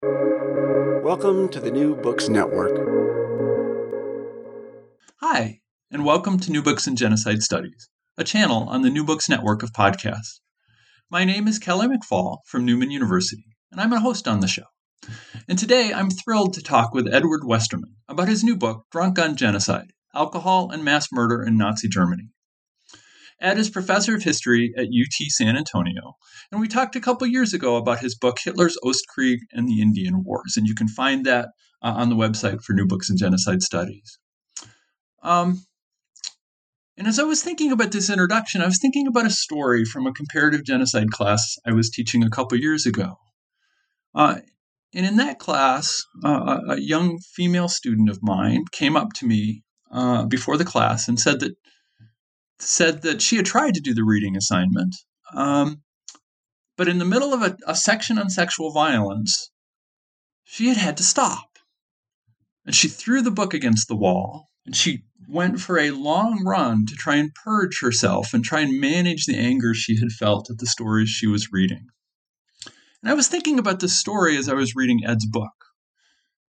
Welcome to the New Books Network. Hi, and welcome to New Books in Genocide Studies, a channel on the New Books Network of podcasts. My name is Kelly McFall from Newman University, and I'm a host on the show. And today I'm thrilled to talk with Edward Westerman about his new book, Drunk on Genocide Alcohol and Mass Murder in Nazi Germany. Ed is professor of history at UT San Antonio, and we talked a couple years ago about his book Hitler's Ostkrieg and the Indian Wars, and you can find that uh, on the website for New Books in Genocide Studies. Um, and as I was thinking about this introduction, I was thinking about a story from a comparative genocide class I was teaching a couple years ago. Uh, and in that class, uh, a young female student of mine came up to me uh, before the class and said that said that she had tried to do the reading assignment, um, but in the middle of a, a section on sexual violence, she had had to stop. And she threw the book against the wall and she went for a long run to try and purge herself and try and manage the anger she had felt at the stories she was reading. And I was thinking about this story as I was reading Ed's book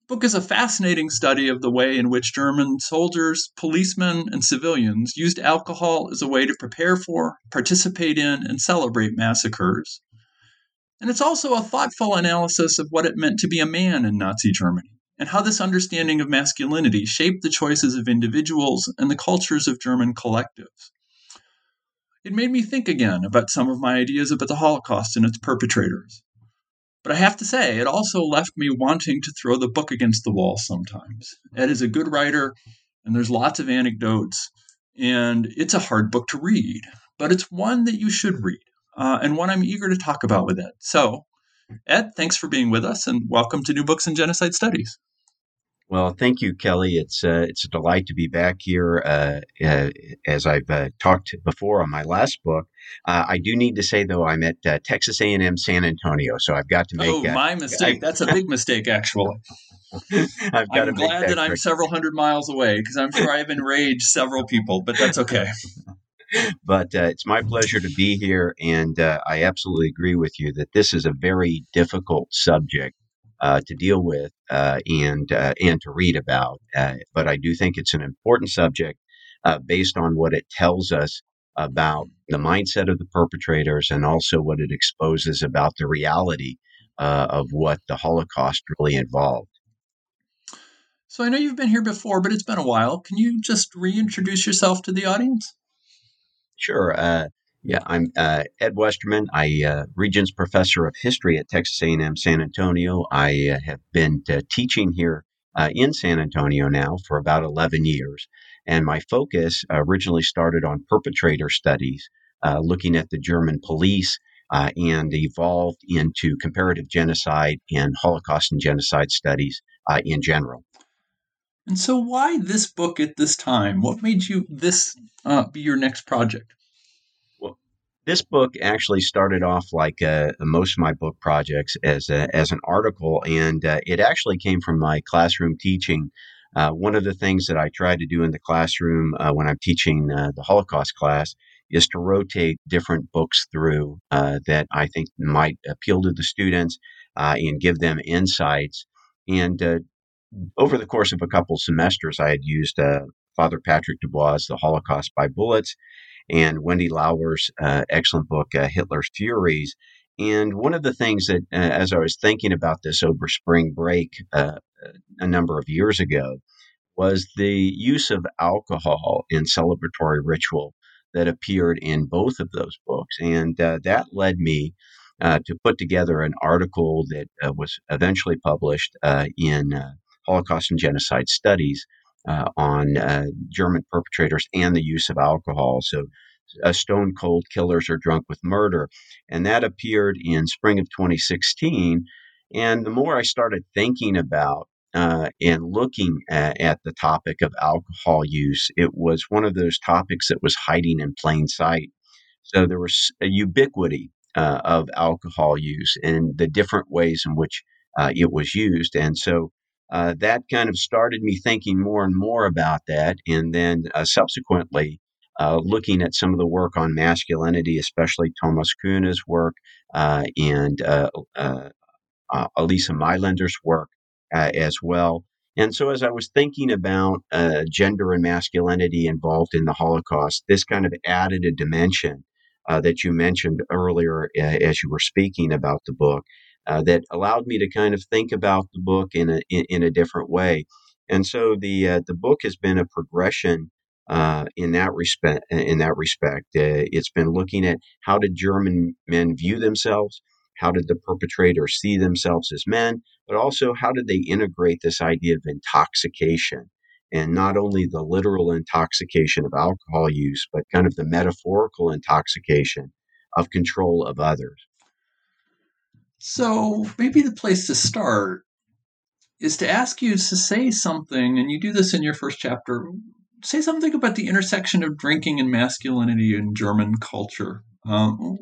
book is a fascinating study of the way in which German soldiers, policemen, and civilians used alcohol as a way to prepare for, participate in, and celebrate massacres. And it's also a thoughtful analysis of what it meant to be a man in Nazi Germany, and how this understanding of masculinity shaped the choices of individuals and the cultures of German collectives. It made me think again about some of my ideas about the Holocaust and its perpetrators. But I have to say, it also left me wanting to throw the book against the wall sometimes. Ed is a good writer, and there's lots of anecdotes, and it's a hard book to read, but it's one that you should read, uh, and one I'm eager to talk about with Ed. So, Ed, thanks for being with us, and welcome to New Books in Genocide Studies. Well, thank you, Kelly. It's uh, it's a delight to be back here. Uh, uh, as I've uh, talked before on my last book, uh, I do need to say though I'm at uh, Texas A&M San Antonio, so I've got to make. Oh, my mistake. I, That's a big mistake, actually. I've got I'm glad that, that I'm several hundred miles away because I'm sure I've enraged several people, but that's okay. but it's my pleasure to be here, and I absolutely agree with you that this is a very difficult subject uh, to deal with uh, and uh, and to read about. Uh, but I do think it's an important subject uh, based on what it tells us about the mindset of the perpetrators and also what it exposes about the reality uh, of what the Holocaust really involved. So I know you've been here before, but it's been a while. Can you just reintroduce yourself to the audience? Sure. Yeah, I'm uh, Ed Westerman. I uh, Regents Professor of History at Texas A&M San Antonio. I uh, have been uh, teaching here uh, in San Antonio now for about 11 years, and my focus originally started on perpetrator studies, uh, looking at the German police, and evolved into comparative genocide and Holocaust and genocide studies in general. And so, why this book at this time? What made you this be your next project? This book actually started off like uh, most of my book projects as a, as an article, and uh, it actually came from my classroom teaching. Uh, one of the things that I try to do in the classroom uh, when I'm teaching uh, the Holocaust class is to rotate different books through uh, that I think might appeal to the students and give them insights. And over the course of a couple semesters, I had used Father Patrick Desbois' The Holocaust by Bullets and Wendy Lower's uh, excellent book, uh, Hitler's Furies. And one of the things that, uh, as I was thinking about this over spring break uh, a number of years ago, was the use of alcohol in celebratory ritual that appeared in both of those books. And uh, that led me uh, to put together an article that was eventually published in Holocaust and Genocide Studies uh, on uh, German perpetrators and the use of alcohol. So, uh, Stone Cold Killers Are Drunk with Murder. And that appeared in spring of 2016. And the more I started thinking about uh, and looking at, at, the topic of alcohol use, it was one of those topics that was hiding in plain sight. So there was a ubiquity uh, of alcohol use and the different ways in which uh, it was used. And so uh, that kind of started me thinking more and more about that. And then uh, subsequently, uh, looking at some of the work on masculinity, especially Thomas Kühne's work and Elissa Mailänder's work as well. And so, as I was thinking about uh, gender and masculinity involved in the Holocaust, this kind of added a dimension uh, that you mentioned earlier uh, as you were speaking about the book uh, that allowed me to kind of think about the book in a in, in a different way. And so the uh, the book has been a progression uh, in that respect. In that respect, it's been looking at how did German men view themselves, how did the perpetrators see themselves as men, but also how did they integrate this idea of intoxication and not only the literal intoxication of alcohol use, but kind of the metaphorical intoxication of control of others. So maybe the place to start is to ask you to say something, and you do this in your first chapter. Say something about the intersection of drinking and masculinity in German culture. Um,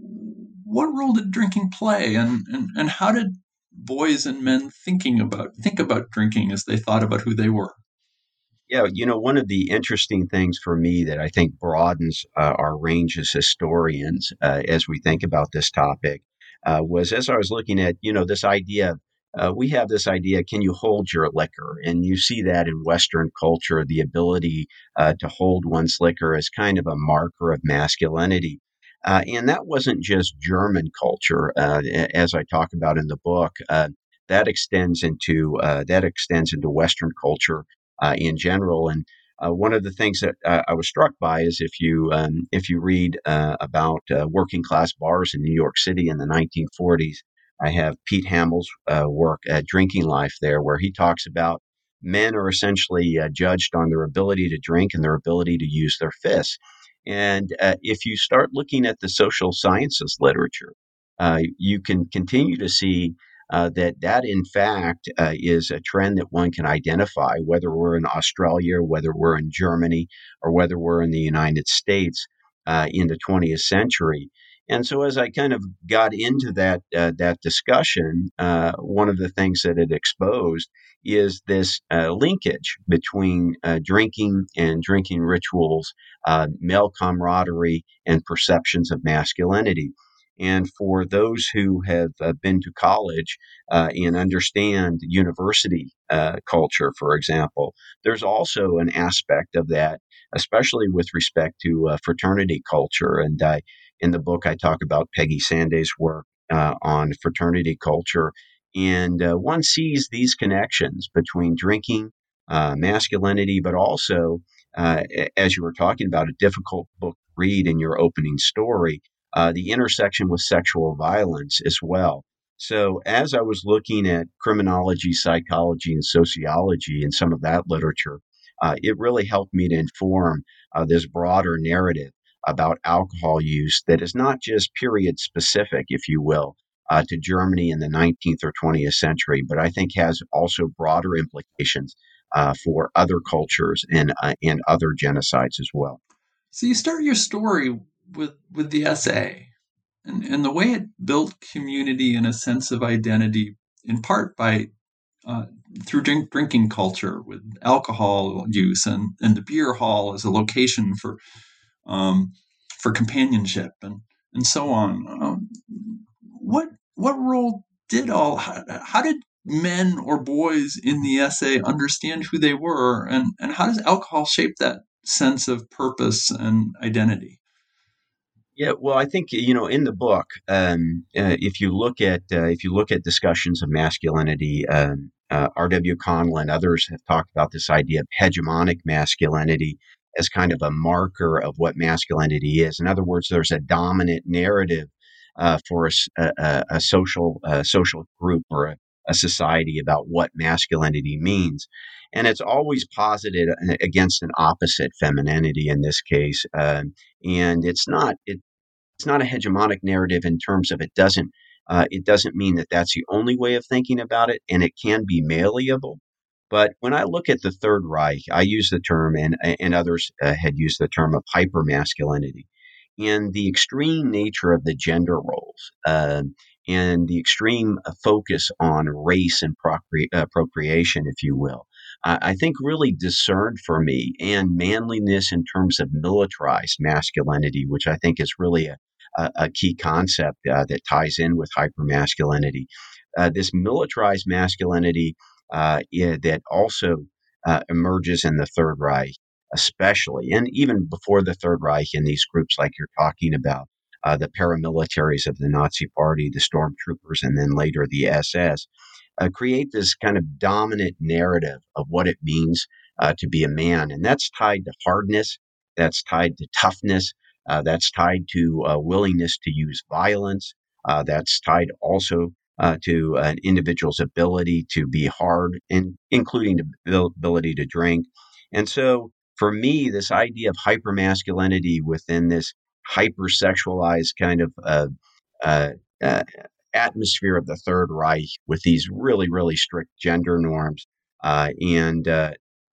what role did drinking play, and, and, and how did boys and men thinking about think about drinking as they thought about who they were? Yeah, you know, one of the interesting things for me that I think broadens uh, our range as historians uh, as we think about this topic uh, was as I was looking at, you know, this idea. Uh, we have this idea: can you hold your liquor? And you see that in Western culture, the ability uh, to hold one's liquor is kind of a marker of masculinity. Uh, and that wasn't just German culture, uh, as I talk about in the book. Uh, that extends into uh, that extends into Western culture in general. And uh, one of the things that I was struck by is if you um, if you read about working class bars in New York City in the 1940s, I have Pete Hamill's work at Drinking Life there, where he talks about men are essentially judged on their ability to drink and their ability to use their fists. And uh, if you start looking at the social sciences literature, uh, you can continue to see uh, that that in fact uh, is a trend that one can identify, whether we're in Australia, whether we're in Germany, or whether we're in the United States uh, in the 20th century. And so, as I kind of got into that uh, that discussion, uh, one of the things that it exposed is this uh, linkage between drinking and drinking rituals, male camaraderie, and perceptions of masculinity. And for those who have uh, been to college and understand university culture, for example, there's also an aspect of that, especially with respect to fraternity culture. And I in the book, I talk about Peggy Sanday's work uh, on fraternity culture. And uh, one sees these connections between drinking, uh, masculinity, but also, uh, as you were talking about, a difficult book read in your opening story, uh, the intersection with sexual violence as well. So, as I was looking at criminology, psychology, and sociology and some of that literature, uh, it really helped me to inform this broader narrative about alcohol use that is not just period specific, if you will, uh, to Germany in the 19th or 20th century, but I think has also broader implications uh, for other cultures and uh, and other genocides as well. So you start your story with with the SA, and and the way it built community and a sense of identity, in part by uh, through drink, drinking culture with alcohol use and, and the beer hall as a location for um, for companionship and and so on. Um, what what role did all how, how, did men or boys in the SA understand who they were and and how does alcohol shape that sense of purpose and identity? Yeah, well, I think you know in the book, um, uh, if you look at uh, if you look at discussions of masculinity, um, uh, R.W. Connell and others have talked about this idea of hegemonic masculinity, as kind of a marker of what masculinity is. In other words, there's a dominant narrative uh, for a, a, a social social group or a, a, society about what masculinity means, and it's always posited uh, against an opposite femininity in this case. Uh, and it's not it, it's not a hegemonic narrative in terms of it doesn't Uh, it doesn't mean that that's the only way of thinking about it, and it can be malleable. But when I look at the Third Reich, I use the term, and, and others uh, had used the term of hypermasculinity. And the extreme nature of the gender roles uh, and the extreme uh, focus on race and procre- uh, procreation, if you will, I think really discerned for me and manliness in terms of militarized masculinity, which I think is really a, a, a key concept uh, that ties in with hypermasculinity. Uh, this militarized masculinity uh, that also uh, emerges in the Third Reich, especially, and even before the Third Reich in these groups like you're talking about, uh, the paramilitaries of the Nazi Party, the stormtroopers, and then later the SS, uh, create this kind of dominant narrative of what it means to be a man. And that's tied to hardness, that's tied to toughness, that's tied to willingness to use violence, that's tied also uh, to an individual's ability to be hard, and including the ability to drink. And so, for me, this idea of hypermasculinity within this hypersexualized kind of uh, uh, uh, atmosphere of the Third Reich with these really, really strict gender norms, uh, and uh,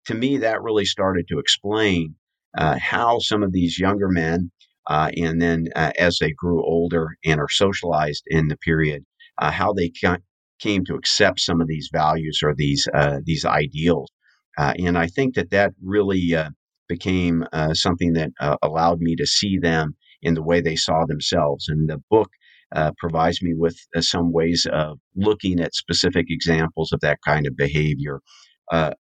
to me, that really started to explain how some of these younger men. And then, as they grew older and are socialized in the period, uh, how they ca- came to accept some of these values or these uh, these ideals. Uh, and I think that that really uh, became uh, something that uh, allowed me to see them in the way they saw themselves. And the book provides me with some ways of looking at specific examples of that kind of behavior,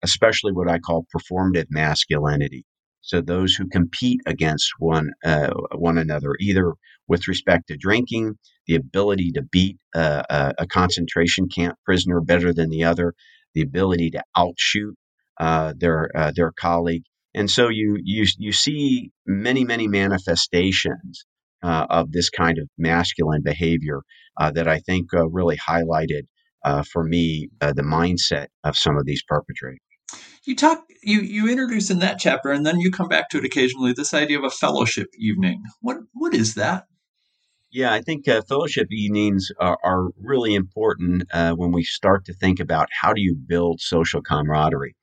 especially what I call performative masculinity. So those who compete against one uh, one another, either with respect to drinking, the ability to beat a, a concentration camp prisoner better than the other, the ability to outshoot uh, their uh, their colleague, and so you you you see many many manifestations uh, of this kind of masculine behavior uh, that I think uh, really highlighted for me the mindset of some of these perpetrators you talk you you introduce in that chapter and then you come back to it occasionally this idea of a fellowship evening. What what is that? Yeah i think uh, fellowship evenings are, are really important uh, when we start to think about how do you build social camaraderie.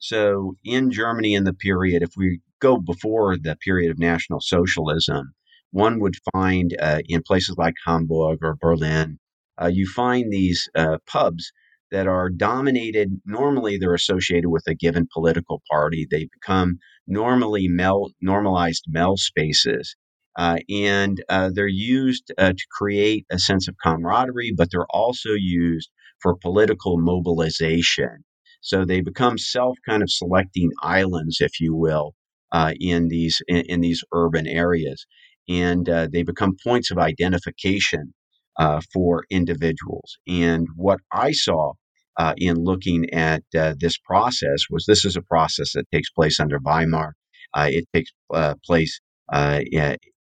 So in germany in the period if we go before the period of national socialism one would find uh, in places like hamburg or berlin uh, you find these uh, pubs that are dominated. Normally, they're associated with a given political party. They become normally mel, normalized mel spaces. Uh, and uh, they're used uh, to create a sense of camaraderie, but they're also used for political mobilization. So they become self kind of selecting islands, if you will, uh, in these in, in, these urban areas, and uh, they become points of identification uh, for individuals. And what I saw uh, in looking at uh, this process was this is a process that takes place under Weimar. Uh, it takes uh, place uh,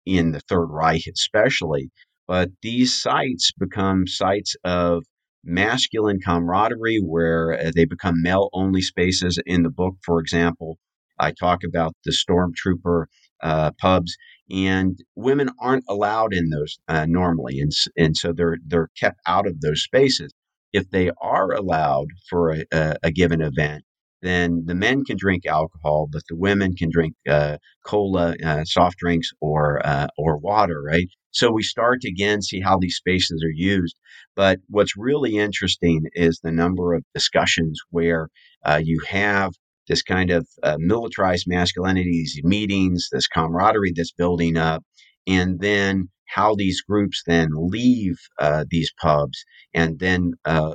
in the Third Reich, especially. But these sites become sites of masculine camaraderie where they become male only spaces. In the book, for example, I talk about the stormtrooper pubs and women aren't allowed in those uh, normally, and and so they're they're kept out of those spaces. If they are allowed for a, a, a given event, then the men can drink alcohol, but the women can drink uh, cola, uh, soft drinks, or uh, or water, right? So we start to again see how these spaces are used. But what's really interesting is the number of discussions where uh, you have this kind of uh, militarized masculinity, these meetings, this camaraderie that's building up, and then how these groups then leave uh, these pubs and then uh,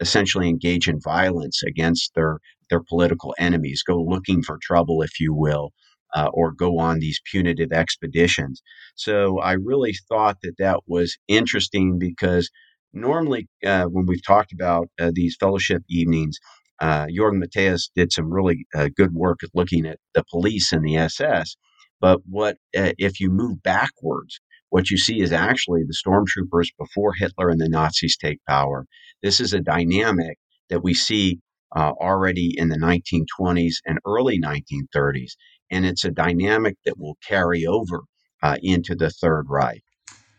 essentially engage in violence against their their political enemies, go looking for trouble, if you will, uh, or go on these punitive expeditions. So I really thought that that was interesting because normally uh, when we've talked about uh, these fellowship evenings, uh, Jürgen Matthäus did some really uh, good work looking at the police and the SS. But what uh, if you move backwards? What you see is actually the stormtroopers before Hitler and the Nazis take power. This is a dynamic that we see uh, already in the 1920s and early 1930s, and it's a dynamic that will carry over uh, into the Third Reich.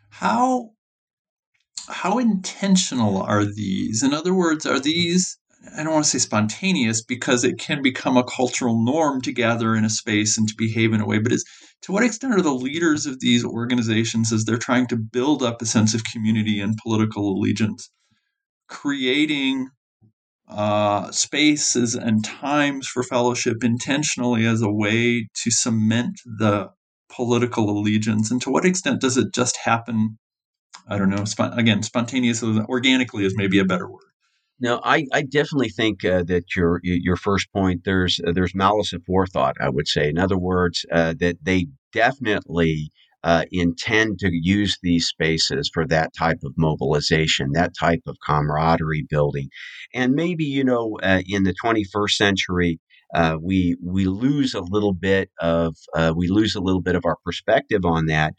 How how intentional are these? In other words, are these I don't want to say spontaneous because it can become a cultural norm to gather in a space and to behave in a way, but is to what extent are the leaders of these organizations as they're trying to build up a sense of community and political allegiance, creating uh, spaces and times for fellowship intentionally as a way to cement the political allegiance? And to what extent does it just happen? I don't know. Sp- again, spontaneously, organically is maybe a better word. No, I, I definitely think uh, that your your first point there's uh, there's malice aforethought. I would say, in other words, uh, that they definitely uh, intend to use these spaces for that type of mobilization, that type of camaraderie building, and maybe you know uh, in the 21st century. Uh, we we lose a little bit of we lose a little bit of our perspective on that.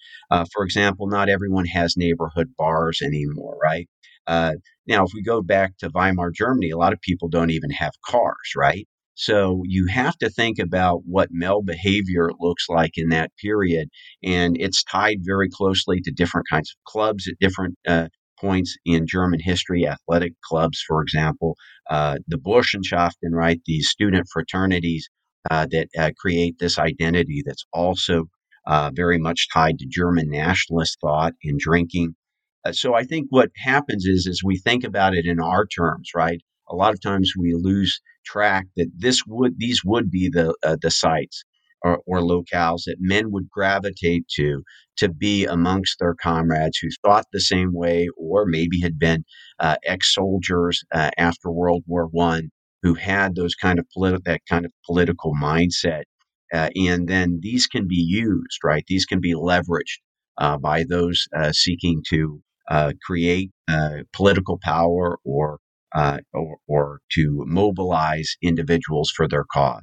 for example, not everyone has neighborhood bars anymore, right? Uh, now, if we go back to Weimar Germany, a lot of people don't even have cars, right? So you have to think about what male behavior looks like in that period. And it's tied very closely to different kinds of clubs at different uh, points in German history, athletic clubs, for example, uh, the Burschenschaften, right? These student fraternities uh, that uh, create this identity that's also uh, very much tied to German nationalist thought and drinking. Uh, so I think what happens is, is we think about it in our terms, right? A lot of times we lose track that this would these would be the uh, the sites or, or locales that men would gravitate to to be amongst their comrades who thought the same way or maybe had been uh, ex-soldiers uh, after World War One who had those kind of politi- that kind of political mindset. Uh, and then these can be used, right? These can be leveraged uh, by those seeking to uh, create uh, political power or, uh, or, or to mobilize individuals for their cause.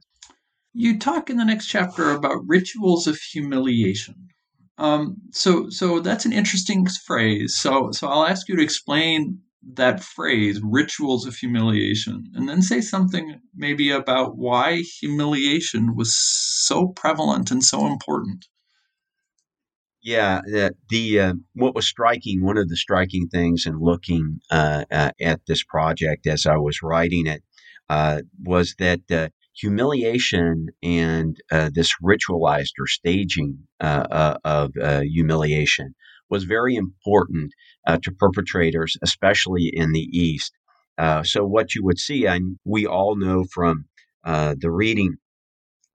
You talk in the next chapter about rituals of humiliation. Um, so, so that's an interesting phrase. So, so I'll ask you to explain that phrase, rituals of humiliation, and then say something maybe about why humiliation was so prevalent and so important. Yeah, the, the uh, what was striking, one of the striking things in looking uh, uh, at this project as I was writing it uh, was that uh, humiliation and uh, this ritualized or staging of humiliation was very important to perpetrators, especially in the East. so, what you would see, and we all know from the reading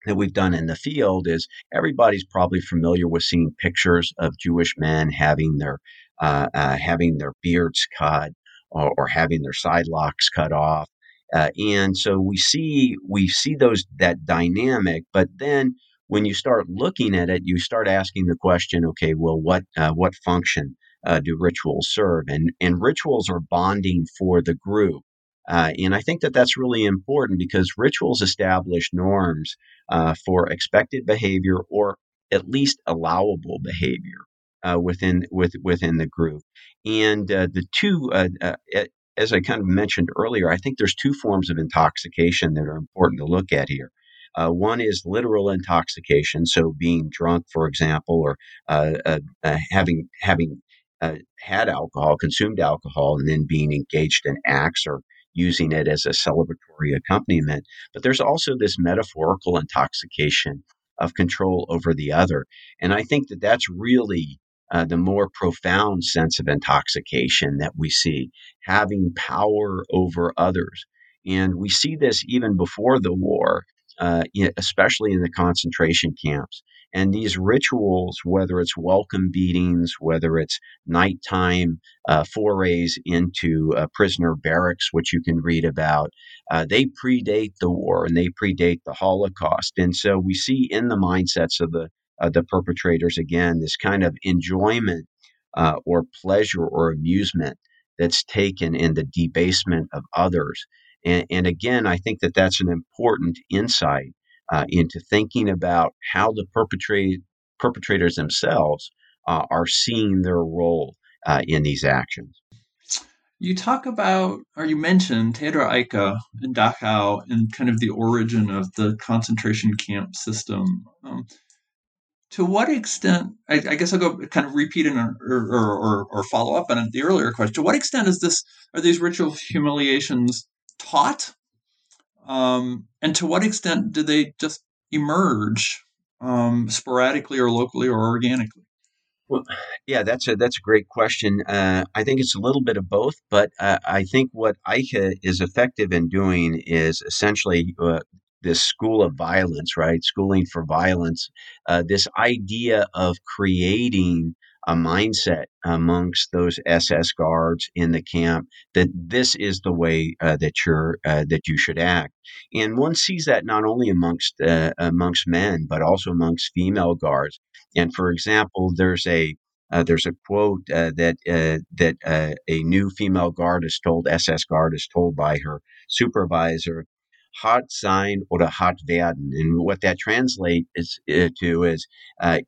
that we've done in the field is everybody's probably familiar with seeing pictures of Jewish men having their uh, uh, having their beards cut or, or, having their side locks cut off, uh, and so we see we see those that dynamic. But then when you start looking at it, you start asking the question: Okay, well, what uh, what function uh, do rituals serve? And and rituals are bonding for the group. Uh, and I think that that's really important because rituals establish norms uh, for expected behavior or at least allowable behavior uh, within with, within the group. And uh, the two, uh, uh, as I kind of mentioned earlier, I think there's two forms of intoxication that are important to look at here. One is literal intoxication, so being drunk, for example, or having having had alcohol, consumed alcohol, and then being engaged in acts or using it as a celebratory accompaniment. But there's also this metaphorical intoxication of control over the other. And I think that that's really uh, the more profound sense of intoxication that we see, having power over others. And we see this even before the war, uh, especially in the concentration camps. And these rituals, whether it's welcome beatings, whether it's nighttime uh, forays into uh, prisoner barracks, which you can read about, uh, they predate the war and they predate the Holocaust. And so we see in the mindsets of the the perpetrators again this kind of enjoyment uh, or pleasure or amusement that's taken in the debasement of others. And, and again, I think that that's an important insight uh, into thinking about how the perpetrate, perpetrators themselves uh, are seeing their role uh, in these actions. You talk about, or you mentioned Theodor Eicke and Dachau and kind of the origin of the concentration camp system. Um, to what extent, I, I, guess I'll go kind of repeat and or, or, or, or, follow up on the earlier question. To what extent is this, are these ritual humiliations taught? Um, and to what extent do they just emerge um, sporadically or locally or organically? Well, yeah, that's a that's a great question. Uh, I think it's a little bit of both, but uh, I think what Eicke is effective in doing is essentially uh, this school of violence, right? Schooling for violence. Uh, this idea of creating a mindset amongst those SS guards in the camp that this is the way uh, that you're uh, that you should act, and one sees that not only amongst uh, amongst men but also amongst female guards. And for example, there's a uh, there's a quote uh, that uh, that a new female guard is told SS guard is told by her supervisor hart sein oder hart werden. And what that translates to is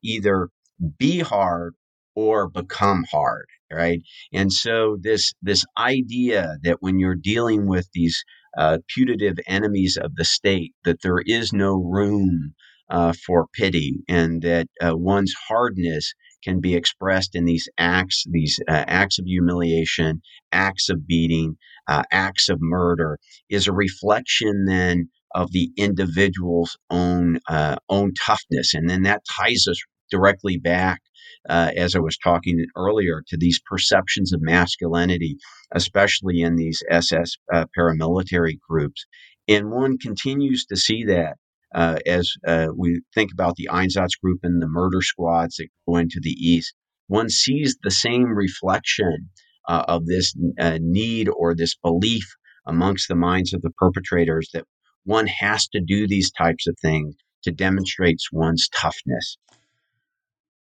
either be hard or become hard, right? And so this this idea that when you're dealing with these uh, putative enemies of the state, that there is no room uh, for pity, and that uh, one's hardness can be expressed in these acts, these uh, acts of humiliation, acts of beating, uh, acts of murder, is a reflection then of the individual's own uh, own toughness, and then that ties us directly back, uh, as I was talking earlier, to these perceptions of masculinity, especially in these SS uh, paramilitary groups. And one continues to see that uh, as uh, we think about the Einsatzgruppen and the murder squads that go into the East, one sees the same reflection uh, of this uh, need or this belief amongst the minds of the perpetrators that one has to do these types of things to demonstrate one's toughness.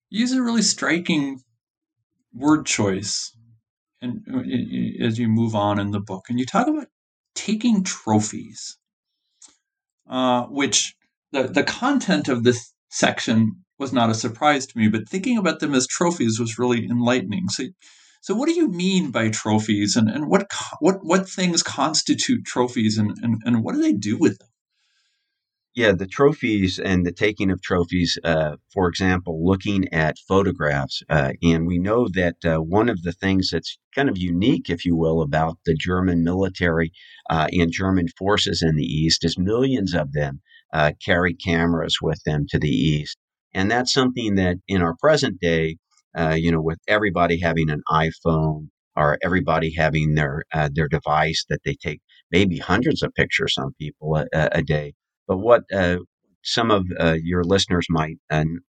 Use a really striking word choice and uh, as you move on in the book and you talk about taking trophies uh, which the, the content of this section was not a surprise to me, but thinking about them as trophies was really enlightening. So, so what do you mean by trophies, and, and what what what things constitute trophies, and, and, and what do they do with them? Yeah, the trophies and the taking of trophies, uh, for example, looking at photographs. Uh, and we know that uh, one of the things that's kind of unique, if you will, about the German military uh, and German forces in the East is millions of them uh, carry cameras with them to the east. And that's something that in our present day, uh, you know, with everybody having an iPhone or everybody having their their device that they take maybe hundreds of pictures, some people a, a day. But what uh, some of uh, your listeners might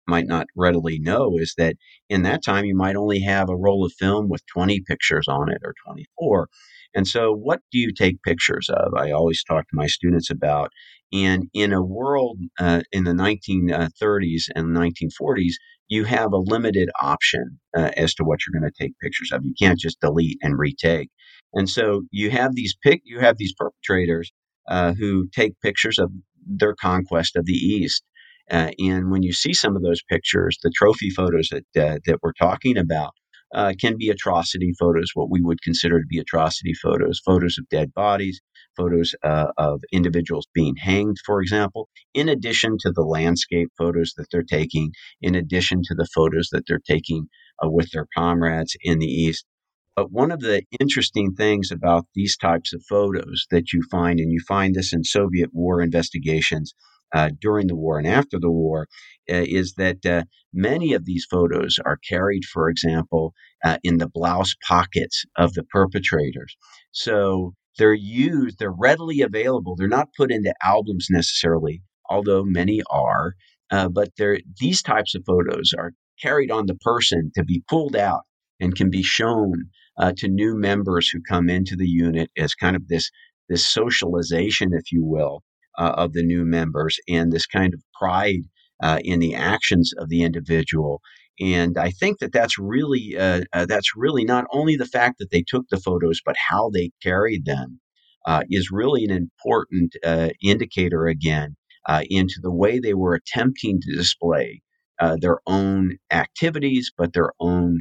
might not readily know is that in that time you might only have a roll of film with 20 pictures on it or 24 and so what do you take pictures of i always talk to my students about and in a world uh, in the 1930s and 1940s, you have a limited option uh, as to what you're going to take pictures of. You can't just delete and retake. And so you have these pic- you have these perpetrators uh, who take pictures of their conquest of the East. Uh, and when you see some of those pictures, the trophy photos that uh, that we're talking about, uh, can be atrocity photos, what we would consider to be atrocity photos, photos of dead bodies, photos uh, of individuals being hanged, for example, in addition to the landscape photos that they're taking, in addition to the photos that they're taking uh, with their comrades in the East. But one of the interesting things about these types of photos that you find, and you find this in Soviet war investigations uh, during the war and after the war, uh, is that uh, many of these photos are carried, for example, uh, in the blouse pockets of the perpetrators. So they're used, they're readily available. They're not put into albums necessarily, although many are. Uh, but these types of photos are carried on the person to be pulled out and can be shown uh, to new members who come into the unit as kind of this this socialization, if you will, uh, of the new members and this kind of pride uh, in the actions of the individual. And I think that that's really uh, uh, that's really not only the fact that they took the photos, but how they carried them uh, is really an important uh, indicator again uh, into the way they were attempting to display their own activities, but their own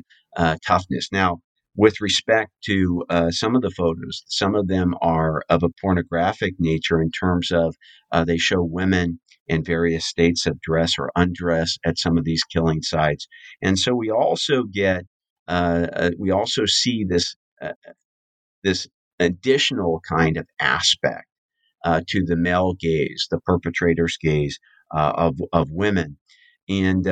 toughness. Now, with respect to uh, some of the photos, some of them are of a pornographic nature in terms of uh, they show women in various states of dress or undress at some of these killing sites. And so we also get, uh, uh, we also see this, uh, this additional kind of aspect uh, to the male gaze, the perpetrator's gaze of, of women. And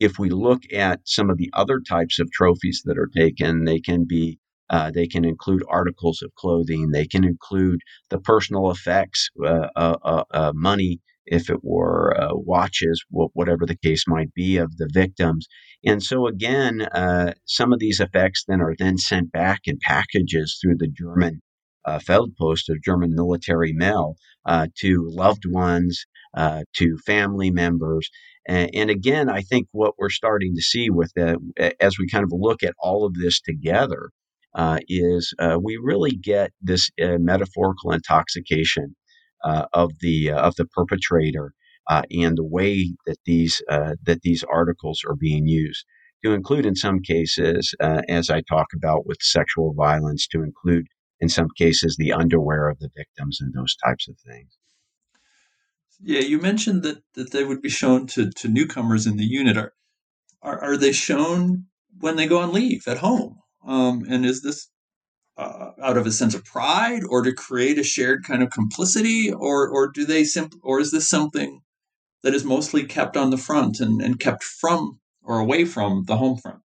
if we look at some of the other types of trophies that are taken, they can be uh, they can include articles of clothing. They can include the personal effects, uh, uh, uh money, if it were watches, whatever the case might be, of the victims. And so again, some of these effects then are then sent back in packages through the German uh, Feldpost, a German military mail, uh, to loved ones, uh, to family members. And, and, again, I think what we're starting to see with that, as we kind of look at all of this together, uh, is uh, we really get this uh, metaphorical intoxication of the of the perpetrator and the way that these that these articles are being used to include in some cases, uh, as I talk about with sexual violence, to include in some cases the underwear of the victims and those types of things. Yeah, you mentioned that, that they would be shown to, to newcomers in the unit. Are, are, are they shown when they go on leave at home? Um, and is this uh, out of a sense of pride or to create a shared kind of complicity or, or do they simply, or is this something that is mostly kept on the front and, and kept from or away from the home front?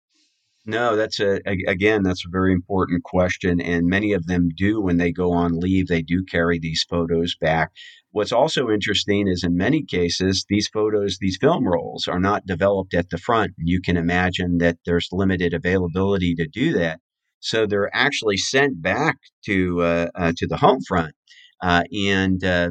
No, that's a, again, that's a very important question. And many of them do, when they go on leave, they do carry these photos back. What's also interesting is in many cases, these photos, these film rolls are not developed at the front. You can imagine that there's limited availability to do that. So they're actually sent back to, uh, uh, to the home front. Uh, and, uh,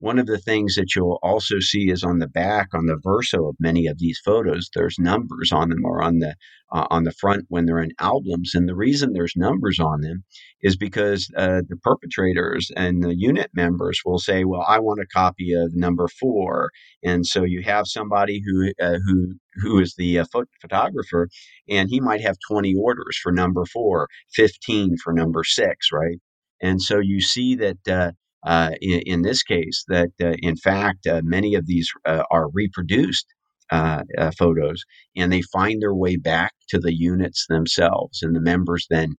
one of the things that you'll also see is on the back, on the verso of many of these photos, there's numbers on them or on the uh, on the front when they're in albums. And the reason there's numbers on them is because uh, the perpetrators and the unit members will say, "Well, I want a copy of number four. and so you have somebody who uh, who who is the uh, photographer, and he might have 20 orders for number four, 15 for number six, right? And so you see that uh, in, in, this case that uh, in fact uh, many of these uh, are reproduced uh, uh, photos and they find their way back to the units themselves and the members then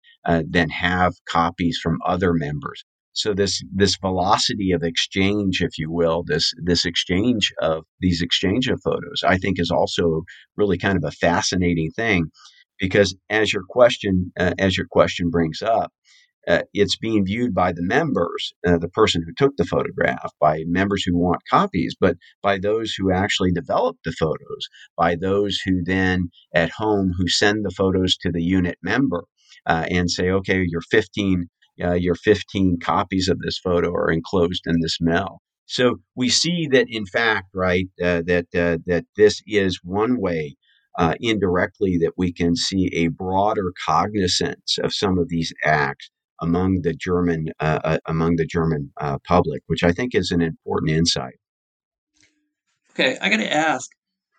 then have copies from other members. So this this velocity of exchange if you will this this exchange of these exchange of photos i think is also really kind of a fascinating thing because as your question as your question brings up uh, it's being viewed by the members, uh, the person who took the photograph, by members who want copies, but by those who actually develop the photos, by those who then at home who send the photos to the unit member uh, and say, okay, your 15, uh, your 15 copies of this photo are enclosed in this mail. So we see that, in fact, right, uh, that uh, that this is one way indirectly that we can see a broader cognizance of some of these acts among the German uh, uh, among the German uh, public, which I think is an important insight. Okay, I got to ask: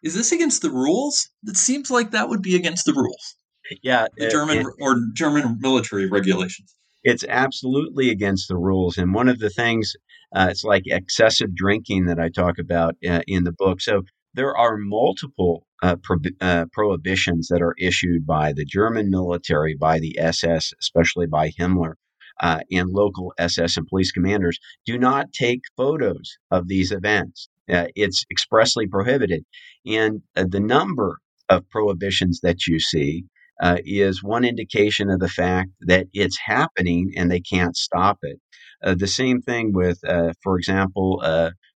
Is this against the rules? It seems like that would be against the rules. Yeah, the it, German it, or German military regulations. It's absolutely against the rules, and one of the things uh, it's like excessive drinking that I talk about uh, in the book. So there are multiple uh, pro- uh, prohibitions that are issued by the German military, by the SS, especially by Himmler, uh, and local SS and police commanders. Do not take photos of these events. Uh, it's expressly prohibited. And uh, the number of prohibitions that you see uh, is one indication of the fact that it's happening and they can't stop it. the same thing with, for example,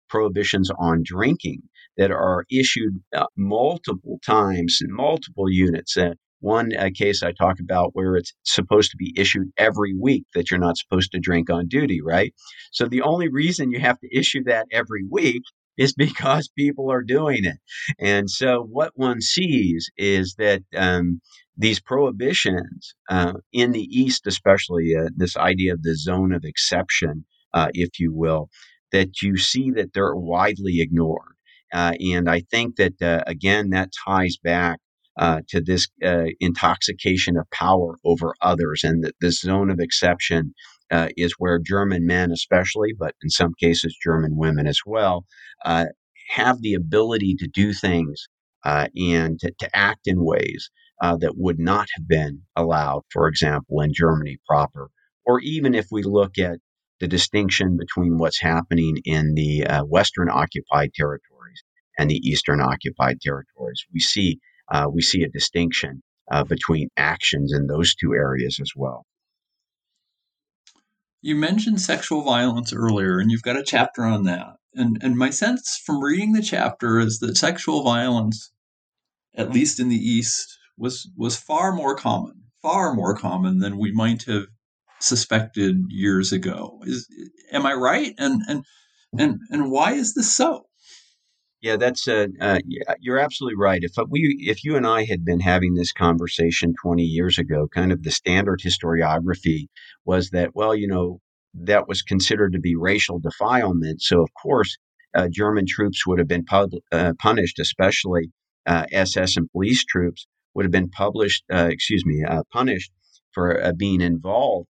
prohibitions on drinking that are issued uh, multiple times in multiple units. Uh, one uh, case I talk about where it's supposed to be issued every week that you're not supposed to drink on duty, right? So the only reason you have to issue that every week is because people are doing it. And so what one sees is that um, these prohibitions uh, in the East, especially uh, this idea of the zone of exception, uh, if you will, that you see that they're widely ignored. Uh, and I think that, uh, again, that ties back uh, to this uh, intoxication of power over others. And that this zone of exception uh, is where German men, especially, but in some cases, German women as well, uh, have the ability to do things and to, to, act in ways that would not have been allowed, for example, in Germany proper, or even if we look at the distinction between what's happening in the uh, Western occupied territories and the Eastern occupied territories, we see uh, we see a distinction uh, between actions in those two areas as well. You mentioned sexual violence earlier, and you've got a chapter on that. And and my sense from reading the chapter is that sexual violence, at least in the East, was was far more common, far more common than we might have suspected years ago. Is am I right? And and and and why is this so? Yeah, that's uh, you're absolutely right. If uh, we, if you and I had been having this conversation 20 years ago, kind of the standard historiography was that, well, you know, that was considered to be racial defilement. So of course, uh, German troops would have been pub- uh, punished, especially SS uh, and police troops would have been published, excuse me, punished for being involved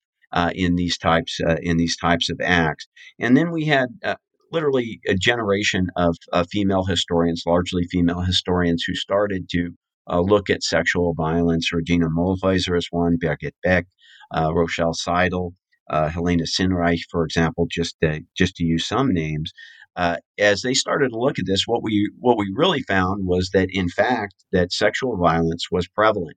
in these types uh, in these types of acts. And then we had uh, literally a generation of female historians, largely female historians, who started to uh, look at sexual violence. Regina Mühlhäuser is one, Birgit Beck, uh, Rochelle Saidel, uh, Helena Sinnreich, for example, just to, just to use some names. as they started to look at this, what we what we really found was that, in fact, that sexual violence was prevalent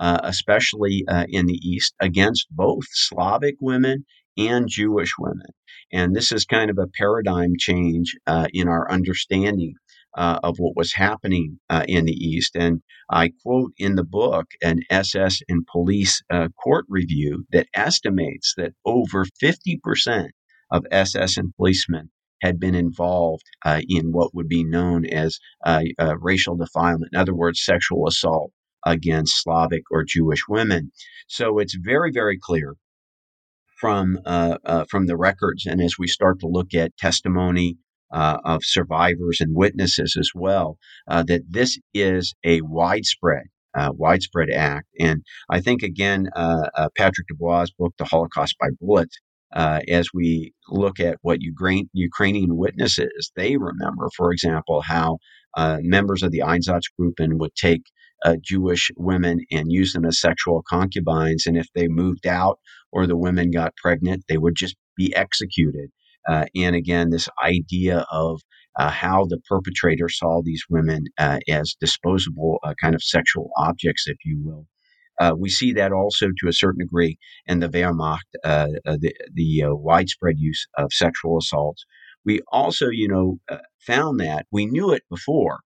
uh, especially uh, in the East, against both Slavic women and Jewish women. And this is kind of a paradigm change uh, in our understanding uh, of what was happening uh, in the East. And I quote in the book an SS and police uh, court review that estimates that over 50% of SS and policemen had been involved uh, in what would be known as uh, racial defilement, in other words, sexual assault against Slavic or Jewish women. So it's very, very clear from uh, uh, from the records, and as we start to look at testimony uh, of survivors and witnesses as well, uh, that this is a widespread. Uh, widespread act, and I think again, uh, Patrick Desbois' book, "The Holocaust by Bullets," as we look at what Ukraine, Ukrainian witnesses, they remember, for example, how members of the Einsatzgruppen would take uh, Jewish women and use them as sexual concubines. And if they moved out or the women got pregnant, they would just be executed. Uh, and again, this idea of uh, how the perpetrator saw these women uh, as disposable uh, kind of sexual objects, if you will. Uh, we see that also to a certain degree in the Wehrmacht, the, the widespread use of sexual assaults. We also, you know, found that we knew it before,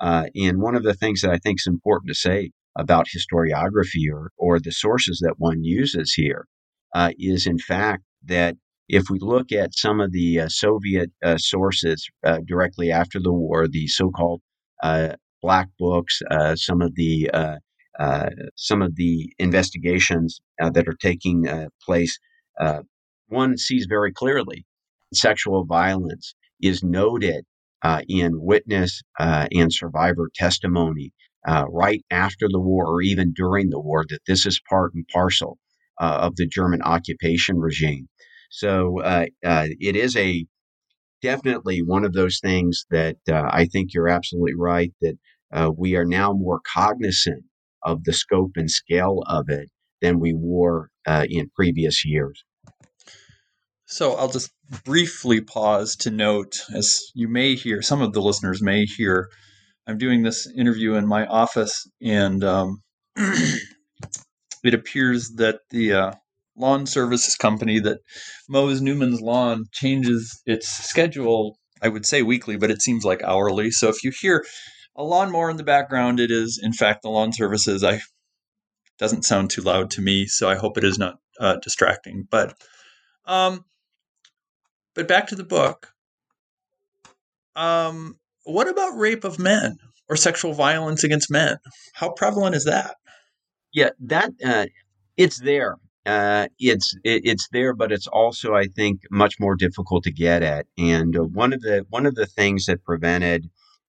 uh, and one of the things that I think is important to say about historiography or, or the sources that one uses here uh, is, in fact, that if we look at some of the uh, Soviet uh, sources uh, directly after the war, the so-called uh, black books, some of the some of the investigations that are taking place, one sees very clearly sexual violence is noted uh, in witness uh, and survivor testimony uh, right after the war or even during the war that this is part and parcel uh, of the German occupation regime. So it is a definitely one of those things that I think you're absolutely right that we are now more cognizant of the scope and scale of it than we were in previous years. So I'll just briefly pause to note, as you may hear, some of the listeners may hear, I'm doing this interview in my office, and um, it appears that the uh, lawn services company that mows Newman's lawn changes its schedule. I would say weekly, but it seems like hourly. So if you hear a lawnmower in the background, it is in fact the lawn services. I doesn't sound too loud to me, so I hope it is not uh, distracting. But um, but back to the book. Um, what about rape of men or sexual violence against men? How prevalent is that? Yeah, that uh, it's there. Uh, it's it, it's there, but it's also, I think, much more difficult to get at. And uh, one of the one of the things that prevented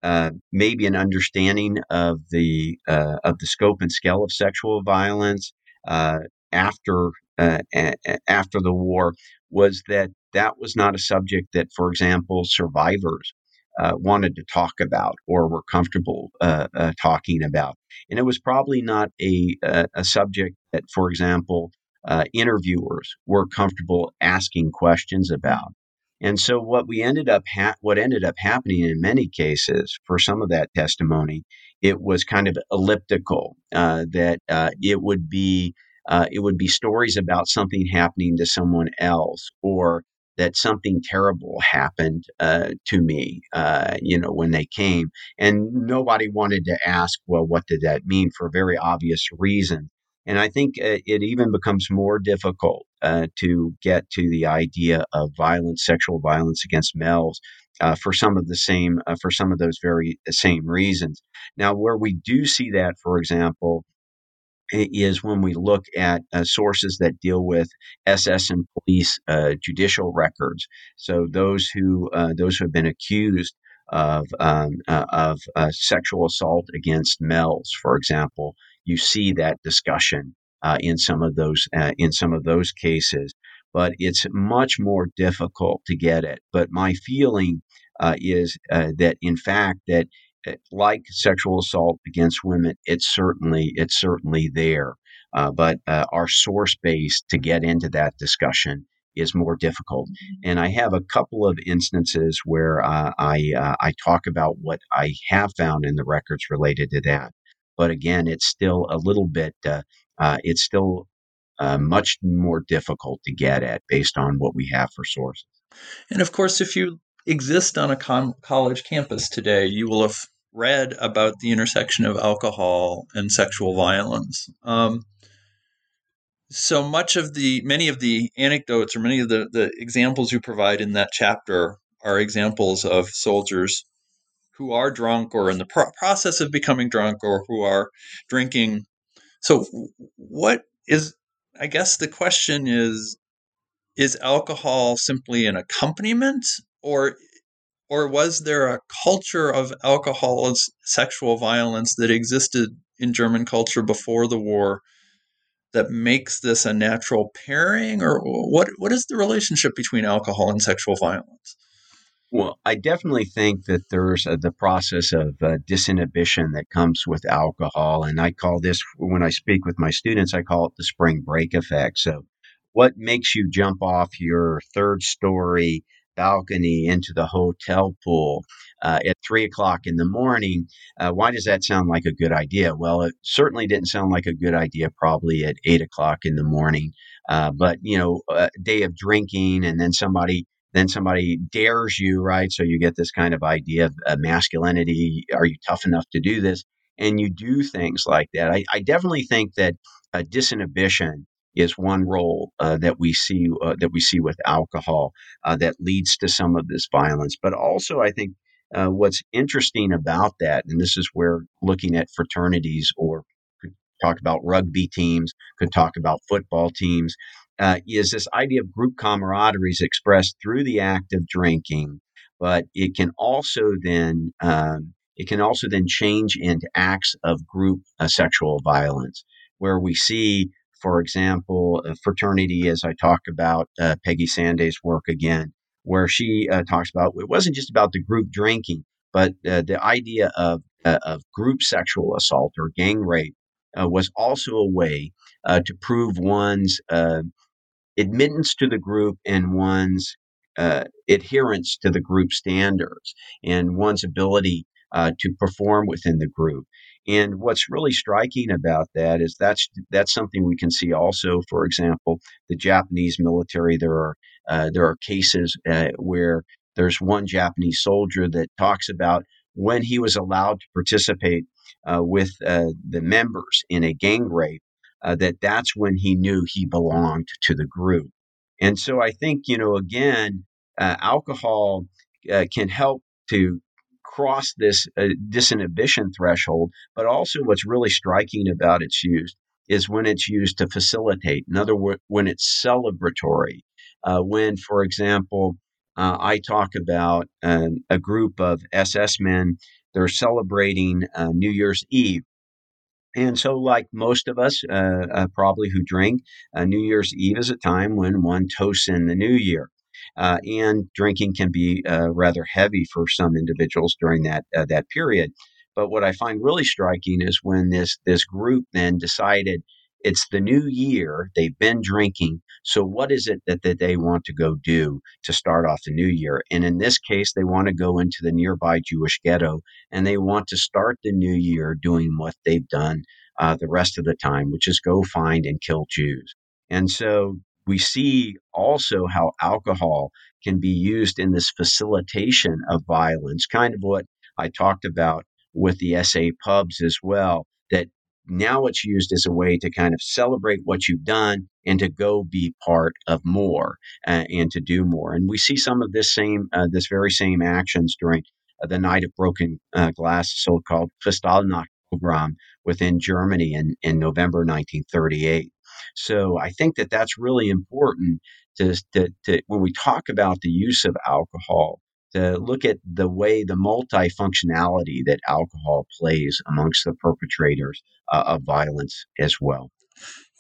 uh, maybe an understanding of the uh, of the scope and scale of sexual violence uh, after uh, after the war was that that was not a subject that, for example, survivors uh, wanted to talk about or were comfortable uh, uh, talking about. And it was probably not a, a, a subject that, for example, uh, interviewers were comfortable asking questions about. And so what we ended up ha- what ended up happening in many cases for some of that testimony, it was kind of elliptical. Uh, that uh, it would be uh, it would be stories about something happening to someone else or that something terrible happened uh, to me, uh, you know, when they came. And nobody wanted to ask, well, what did that mean for a very obvious reason. And I think uh, it even becomes more difficult uh, to get to the idea of violence, sexual violence against males, uh, for some of the same, uh, for some of those very same reasons. Now, where we do see that, for example, is when we look at uh, sources that deal with SS and police uh, judicial records. So those who uh, those who have been accused of um, uh, of uh, sexual assault against males, for example, you see that discussion uh, in some of those in some of those cases. But it's much more difficult to get it. But my feeling is that, in fact, that like sexual assault against women, it's certainly it's certainly there. Uh, but uh, our source base to get into that discussion is more difficult. Mm-hmm. And I have a couple of instances where uh, I uh, I talk about what I have found in the records related to that. But again, it's still a little bit. Uh, uh, it's still much more difficult to get at based on what we have for sources. And of course, if you exist on a com- college campus today, you will have read about the intersection of alcohol and sexual violence. Um, so much of the many of the anecdotes or many of the, the examples you provide in that chapter are examples of soldiers who are drunk or in the pro- process of becoming drunk or who are drinking. So, what is, I guess the question is, is alcohol simply an accompaniment or or was there a culture of alcohol and sexual violence that existed in German culture before the war that makes this a natural pairing or what what is the relationship between alcohol and sexual violence well, I definitely think that there's a, the process of uh, disinhibition that comes with alcohol. And I call this, when I speak with my students, I call it the spring break effect. So, what makes you jump off your third story balcony into the hotel pool uh, at three o'clock in the morning. Uh, why does that sound like a good idea? Well, it certainly didn't sound like a good idea probably at eight o'clock in the morning. Uh, but you know, a day of drinking, and then somebody then somebody dares you, right? So you get this kind of idea of masculinity. Are you tough enough to do this? And you do things like that. I, I definitely think that a disinhibition is one role uh, that we see uh, that we see with alcohol uh, that leads to some of this violence. But also, I think uh, what's interesting about that, and this is where looking at fraternities or talk about rugby teams, could talk about football teams, uh, is this idea of group camaraderie is expressed through the act of drinking, but it can also then um, it can also then change into acts of group uh, sexual violence, where we see for example, fraternity, as I talk about uh, Peggy Sanday's work again, where she uh, talks about it wasn't just about the group drinking, but uh, the idea of, uh, of group sexual assault or gang rape uh, was also a way uh, to prove one's admittance to the group and one's adherence to the group standards and one's ability to perform within the group. And what's really striking about that is that's that's something we can see also. For example, the Japanese military. There are uh, there are cases uh, where there's one Japanese soldier that talks about when he was allowed to participate uh, with uh, the members in a gang rape. Uh, that that's when he knew he belonged to the group. And so I think you know again, uh, alcohol can help to cross this uh, disinhibition threshold. But also, what's really striking about its use is when it's used to facilitate. In other words, when it's celebratory. Uh, when, for example, uh, I talk about a group of SS men, they're celebrating uh, New Year's Eve. And so, like most of us, uh, uh, probably who drink, New Year's Eve is a time when one toasts in the new year. Uh, and drinking can be uh, rather heavy for some individuals during that uh, that period. But what I find really striking is when this this group then decided it's the new year. They've been drinking. So, what is it that, that they want to go do to start off the new year? And in this case, they want to go into the nearby Jewish ghetto and they want to start the new year doing what they've done uh, the rest of the time, which is go find and kill Jews. And so, we see also how alcohol can be used in this facilitation of violence, kind of what I talked about with the SA pubs as well, that now it's used as a way to kind of celebrate what you've done and to go be part of more uh, and to do more. And we see some of this same, uh, this very same actions during uh, the Night of Broken uh, Glass, so-called Kristallnacht program within Germany in, in November 1938. So I think that that's really important to, to, to when we talk about the use of alcohol to look at the way the multifunctionality that alcohol plays amongst the perpetrators uh, of violence as well.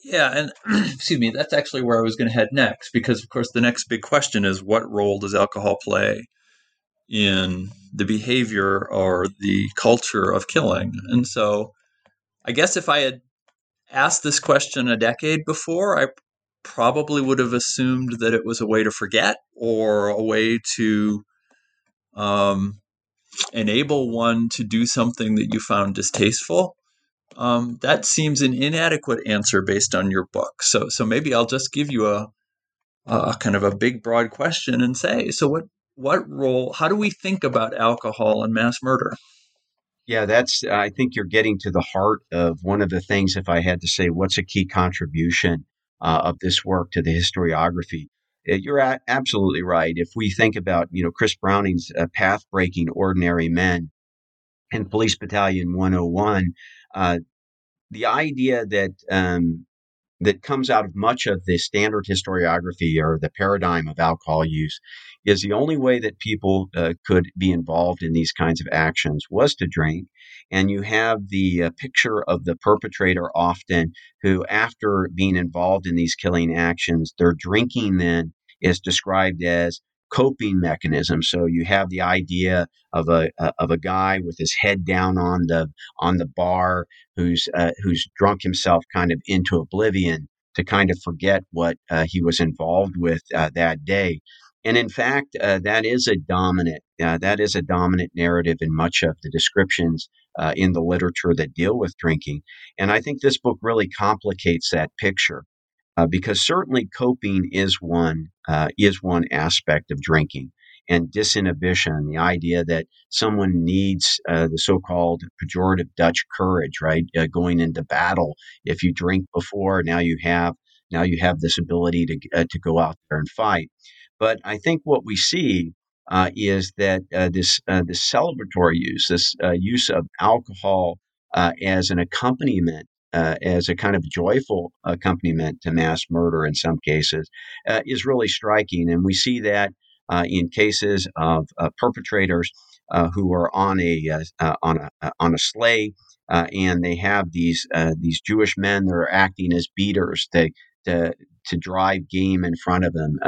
Yeah, and excuse me, that's actually where I was going to head next because, of course, the next big question is what role does alcohol play in the behavior or the culture of killing? And so, I guess if I had asked this question a decade before, I probably would have assumed that it was a way to forget or a way to um, enable one to do something that you found distasteful, um, that seems an inadequate answer based on your book. So, so maybe I'll just give you a, a kind of a big, broad question and say, so what, what role? How do we think about alcohol and mass murder? Yeah, that's. I think you're getting to the heart of one of the things. If I had to say, what's a key contribution uh, of this work to the historiography? Uh, you're a- absolutely right. If we think about, you know, Chris Browning's uh, path breaking ordinary men and Police Battalion 101, uh, the idea that um, that comes out of much of the standard historiography or the paradigm of alcohol use is the only way that people uh, could be involved in these kinds of actions was to drink. And you have the uh, picture of the perpetrator often who, after being involved in these killing actions, their drinking then is described as coping mechanism. So you have the idea of a of a guy with his head down on the on the bar who's uh, who's drunk himself kind of into oblivion to kind of forget what uh, he was involved with uh, that day. And in fact, uh, that is a dominant uh, that is a dominant narrative in much of the descriptions uh, in the literature that deal with drinking. And I think this book really complicates that picture uh, because certainly coping is one uh, is one aspect of drinking and disinhibition the idea that someone needs uh, the so-called pejorative dutch courage right uh, going into battle. If you drink before now you have now you have this ability to, uh, to go out there and fight. But i think what we see is that this this celebratory use this use of alcohol as an accompaniment uh, as a kind of joyful accompaniment to mass murder in some cases uh, is really striking. And we see that uh, in cases of uh, perpetrators uh, who are on a uh, on a on a sleigh, and they have these these Jewish men that are acting as beaters to to, to drive game in front of them,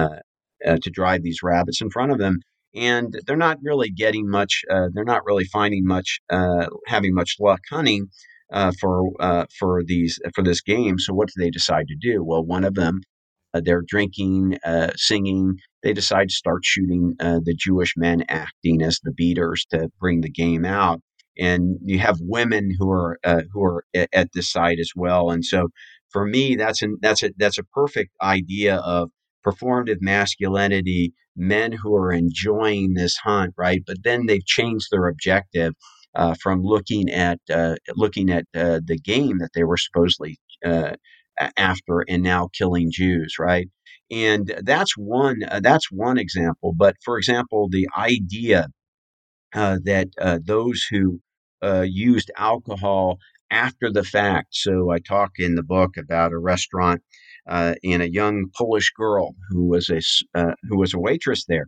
to drive these rabbits in front of them and they're not really getting much. They're not really finding much, having much luck hunting uh, for uh, for these for this game. So what do they decide to do? Well, one of them, uh, they're drinking, uh, singing. They decide to start shooting uh, the Jewish men acting as the beaters to bring the game out. And you have women who are uh, who are at, at this side as well. And so for me, that's an, that's a that's a perfect idea of performative masculinity, men who are enjoying this hunt, right? But then they've changed their objective uh, from looking at uh, looking at uh, the game that they were supposedly uh, after and now killing Jews, right? And that's one uh, that's one example. But for example, the idea uh, that those who used alcohol after the fact. So I talk in the book about a restaurant and a young Polish girl who was a who was a waitress there.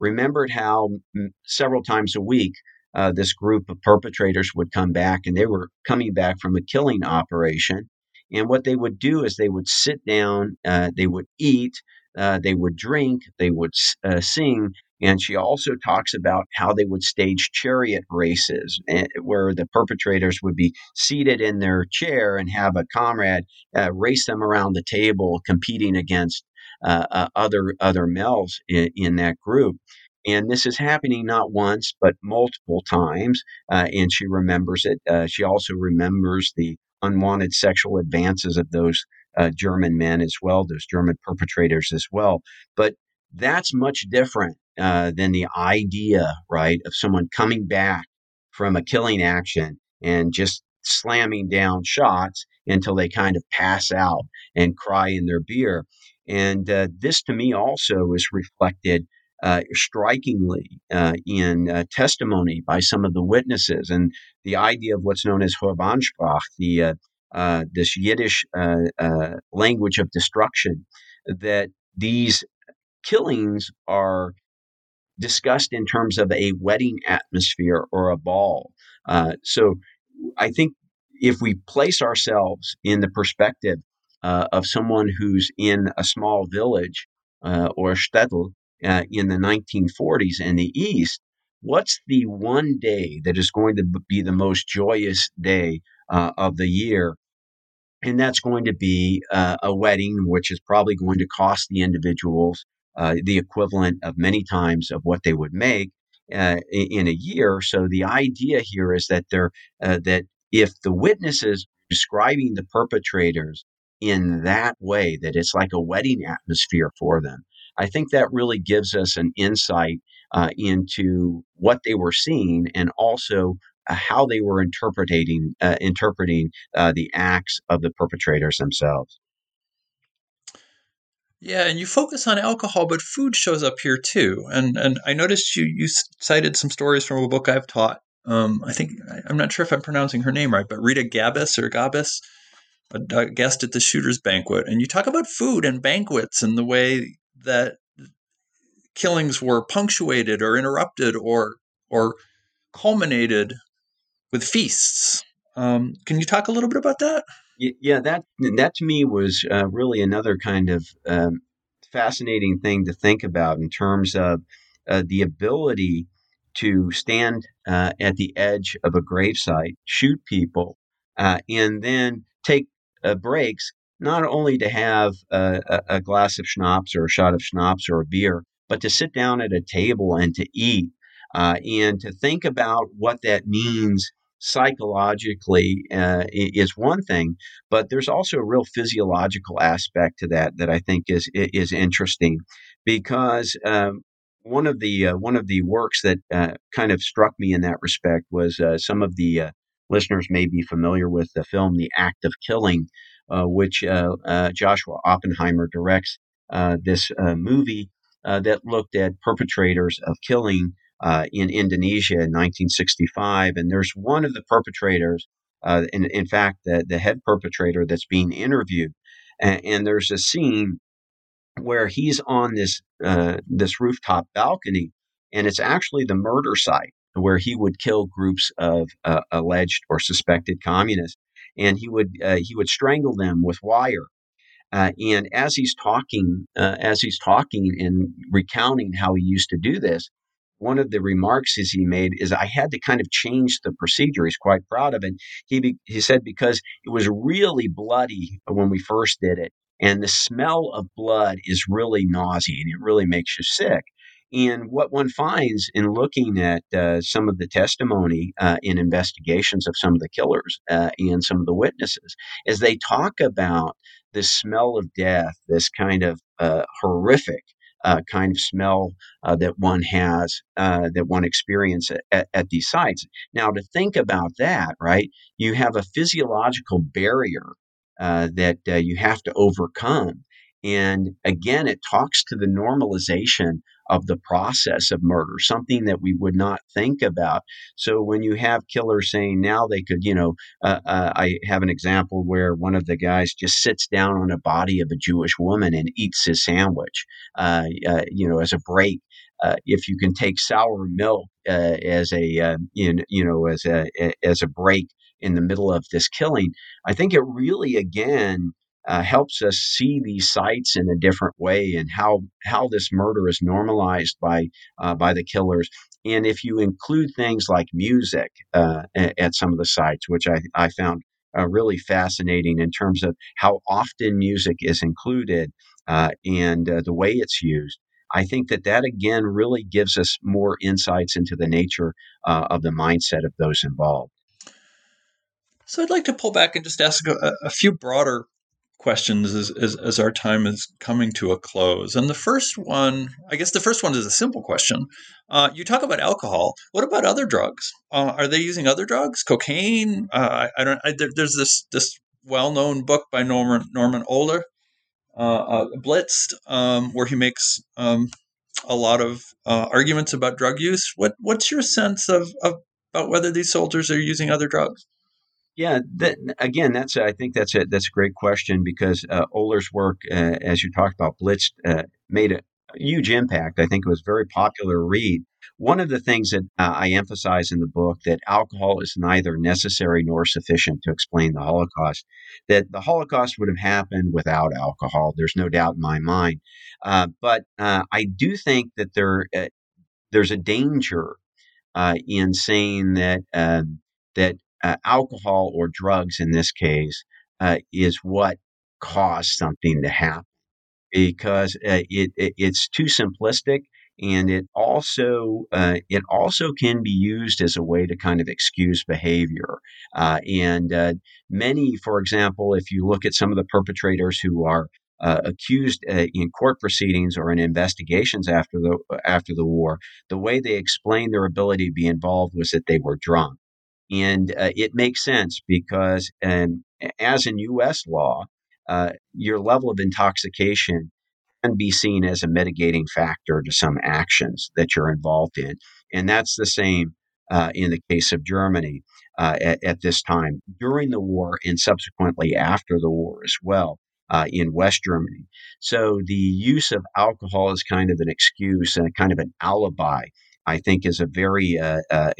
Remembered how m- several times a week uh, this group of perpetrators would come back and they were coming back from a killing operation. And what they would do is they would sit down, uh, they would eat, uh, they would drink, they would uh, sing, and she also talks about how they would stage chariot races eh, where the perpetrators would be seated in their chair and have a comrade uh, race them around the table competing against uh, uh, other other males in, in, that group. And this is happening not once, but multiple times. Uh, and she remembers it. Uh, she also remembers the unwanted sexual advances of those uh, German men as well, those German perpetrators as well. But that's much different uh, than the idea, right, of someone coming back from a killing action and just slamming down shots until they kind of pass out and cry in their beer. And uh, this to me also is reflected uh, strikingly uh, in uh, testimony by some of the witnesses and the idea of what's known as Verbandsprach, the uh, uh, this Yiddish language of destruction, that these killings are discussed in terms of a wedding atmosphere or a ball. Uh, so I think if we place ourselves in the perspective uh, of someone who's in a small village uh, or a shtetl uh, in the 1940s in the East, what's the one day that is going to be the most joyous day uh, of the year? And that's going to be uh, a wedding, which is probably going to cost the individuals uh, the equivalent of many times of what they would make uh, in a year. So the idea here is that they're uh, that if the witnesses describing the perpetrators in that way, that it's like a wedding atmosphere for them, I think that really gives us an insight uh, into what they were seeing and also uh, how they were interpreting uh, interpreting the acts of the perpetrators themselves. Yeah, and you focus on alcohol, but food shows up here too. And and I noticed you you cited some stories from a book I've taught. Um, I think I'm not sure if I'm pronouncing her name right, but Rita Gabus or Gabus, a, a guest at the Shooters Banquet, and you talk about food and banquets and the way that killings were punctuated or interrupted or or culminated with feasts. Um, can you talk a little bit about that? Yeah, that that to me was uh, really another kind of um, fascinating thing to think about in terms of uh, the ability to stand uh, at the edge of a gravesite, shoot people, uh, and then take uh, breaks, not only to have a, a, glass of schnapps or a shot of schnapps or a beer, but to sit down at a table and to eat. Uh, and to think about what that means psychologically uh, is one thing, but there's also a real physiological aspect to that that I think is is interesting because um, one of the uh, one of the works that uh, kind of struck me in that respect was uh, some of the uh, listeners may be familiar with the film The Act of Killing, uh, which Joshua Oppenheimer directs. this movie that looked at perpetrators of killing uh, in Indonesia in 1965. And there's one of the perpetrators, uh, in, in fact, the, the head perpetrator that's being interviewed. And, and there's a scene where he's on this uh, this rooftop balcony, and it's actually the murder site where he would kill groups of uh, alleged or suspected communists, and he would uh, he would strangle them with wire. Uh, and as he's talking, uh, as he's talking and recounting how he used to do this, one of the remarks is he made is I had to kind of change the procedure. He's quite proud of it. He be, he said because it was really bloody when we first did it, and the smell of blood is really nauseating. It really makes you sick. And what one finds in looking at uh, some of the testimony uh, in investigations of some of the killers uh, and some of the witnesses is they talk about the smell of death, this kind of uh, horrific uh, kind of smell uh, that one has, uh, that one experiences at, at, these sites. Now, to think about that, right, you have a physiological barrier uh, that uh, you have to overcome. And again, it talks to the normalization of the process of murder, something that we would not think about. So when you have killers saying now they could, you know, uh, uh, I have an example where one of the guys just sits down on a body of a Jewish woman and eats his sandwich, uh, uh you know, as a break. Uh, if you can take sour milk uh, as a in, you know as a as a break in the middle of this killing, I think it really again uh, helps us see these sites in a different way and how how this murder is normalized by uh, by the killers. And if you include things like music uh, at, some of the sites, which I, I found uh, really fascinating in terms of how often music is included uh, and uh, the way it's used. I think that that again really gives us more insights into the nature of the mindset of those involved. So I'd like to pull back and just ask a, a few broader questions as, as, as, our time is coming to a close. And the first one, I guess the first one is a simple question. Uh, you talk about alcohol. What about other drugs? Uh, are they using other drugs? Cocaine? Uh, I, I, don't. I, there, there's this this well known book by Norman Norman Ohler, uh, uh, Blitzed, um, where he makes um, a lot of uh, arguments about drug use. What what's your sense of, of about whether these soldiers are using other drugs? Yeah, that, again, that's I think that's a that's a great question because uh, Ohler's work, uh, as you talked about, Blitz uh, made a huge impact. I think it was very popular read. One of the things that uh, I emphasize in the book that alcohol is neither necessary nor sufficient to explain the Holocaust. That the Holocaust would have happened without alcohol. There's no doubt in my mind. Uh, but uh, I do think that there there's a danger in saying that um, that uh, alcohol or drugs in this case uh, is what caused something to happen because uh, it, it, it's too simplistic and it also uh, it also can be used as a way to kind of excuse behavior uh, and uh, many for example if you look at some of the perpetrators who are uh, accused uh, in court proceedings or in investigations after the after the war, the way they explained their ability to be involved was that they were drunk. And uh, it makes sense because, um, as in U.S. law, uh, your level of intoxication can be seen as a mitigating factor to some actions that you're involved in. And that's the same uh, in the case of Germany uh, at, at, this time, during the war, and subsequently after the war as well. Uh, in West Germany. So the use of alcohol is kind of an excuse and kind of an alibi I think is a very uh, uh,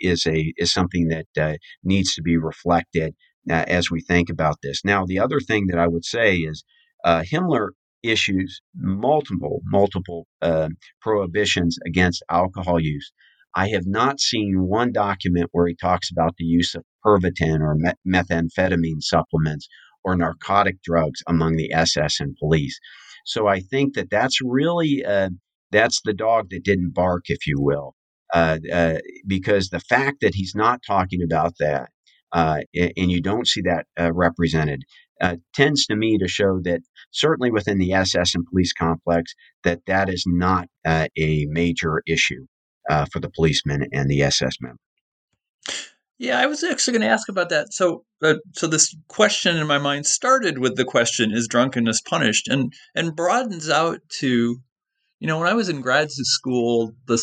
is a is something that uh, needs to be reflected uh, as we think about this. Now, the other thing that I would say is uh, Himmler issues multiple multiple uh, prohibitions against alcohol use. I have not seen one document where he talks about the use of Pervitin or methamphetamine supplements or narcotic drugs among the SS and police. So I think that that's really uh, that's the dog that didn't bark, if you will. Uh, uh, because the fact that he's not talking about that uh, and you don't see that uh, represented uh, tends to me to show that certainly within the SS and police complex that that is not uh, a major issue for the policemen and the SS members. Yeah, I was actually going to ask about that. So, uh, so this question in my mind started with the question: Is drunkenness punished? and and broadens out to you know, when I was in grad school, the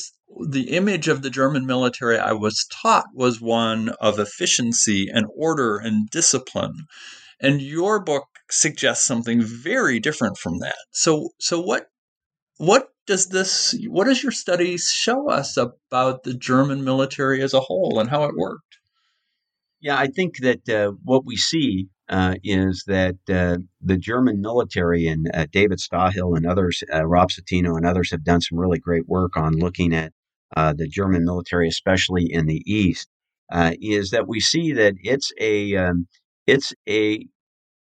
the image of the German military I was taught was one of efficiency and order and discipline. And your book suggests something very different from that. So so what what does this what does your studies show us about the German military as a whole and how it worked? Yeah, I think that uh, what we see uh, is that uh, the German military and uh, David Stahel and others, uh, Rob Citino and others have done some really great work on looking at uh, the German military, especially in the East, uh, is that we see that it's a um, it's a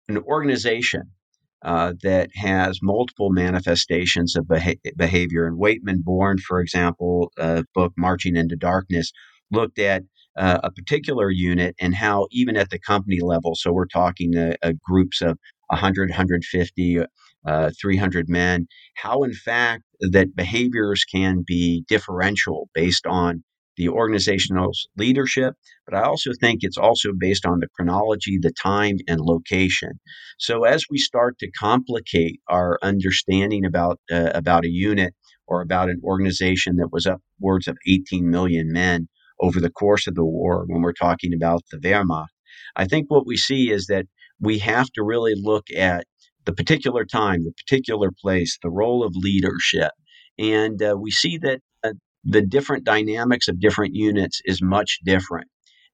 an organization that has multiple manifestations of beha- behavior. And Waitman Beorn, for example, book Marching into Darkness, looked at uh, a particular unit and how even at the company level so we're talking uh, uh, groups of 100 150 uh, 300 men how in fact that behaviors can be differential based on the organizational leadership but i also think it's also based on the chronology the time and location. So as we start to complicate our understanding about uh, about a unit or about an organization that was upwards of 18 million men over the course of the war when we're talking about the Wehrmacht. I think what we see is that we have to really look at the particular time, the particular place, the role of leadership. And uh, we see that uh, the different dynamics of different units is much different.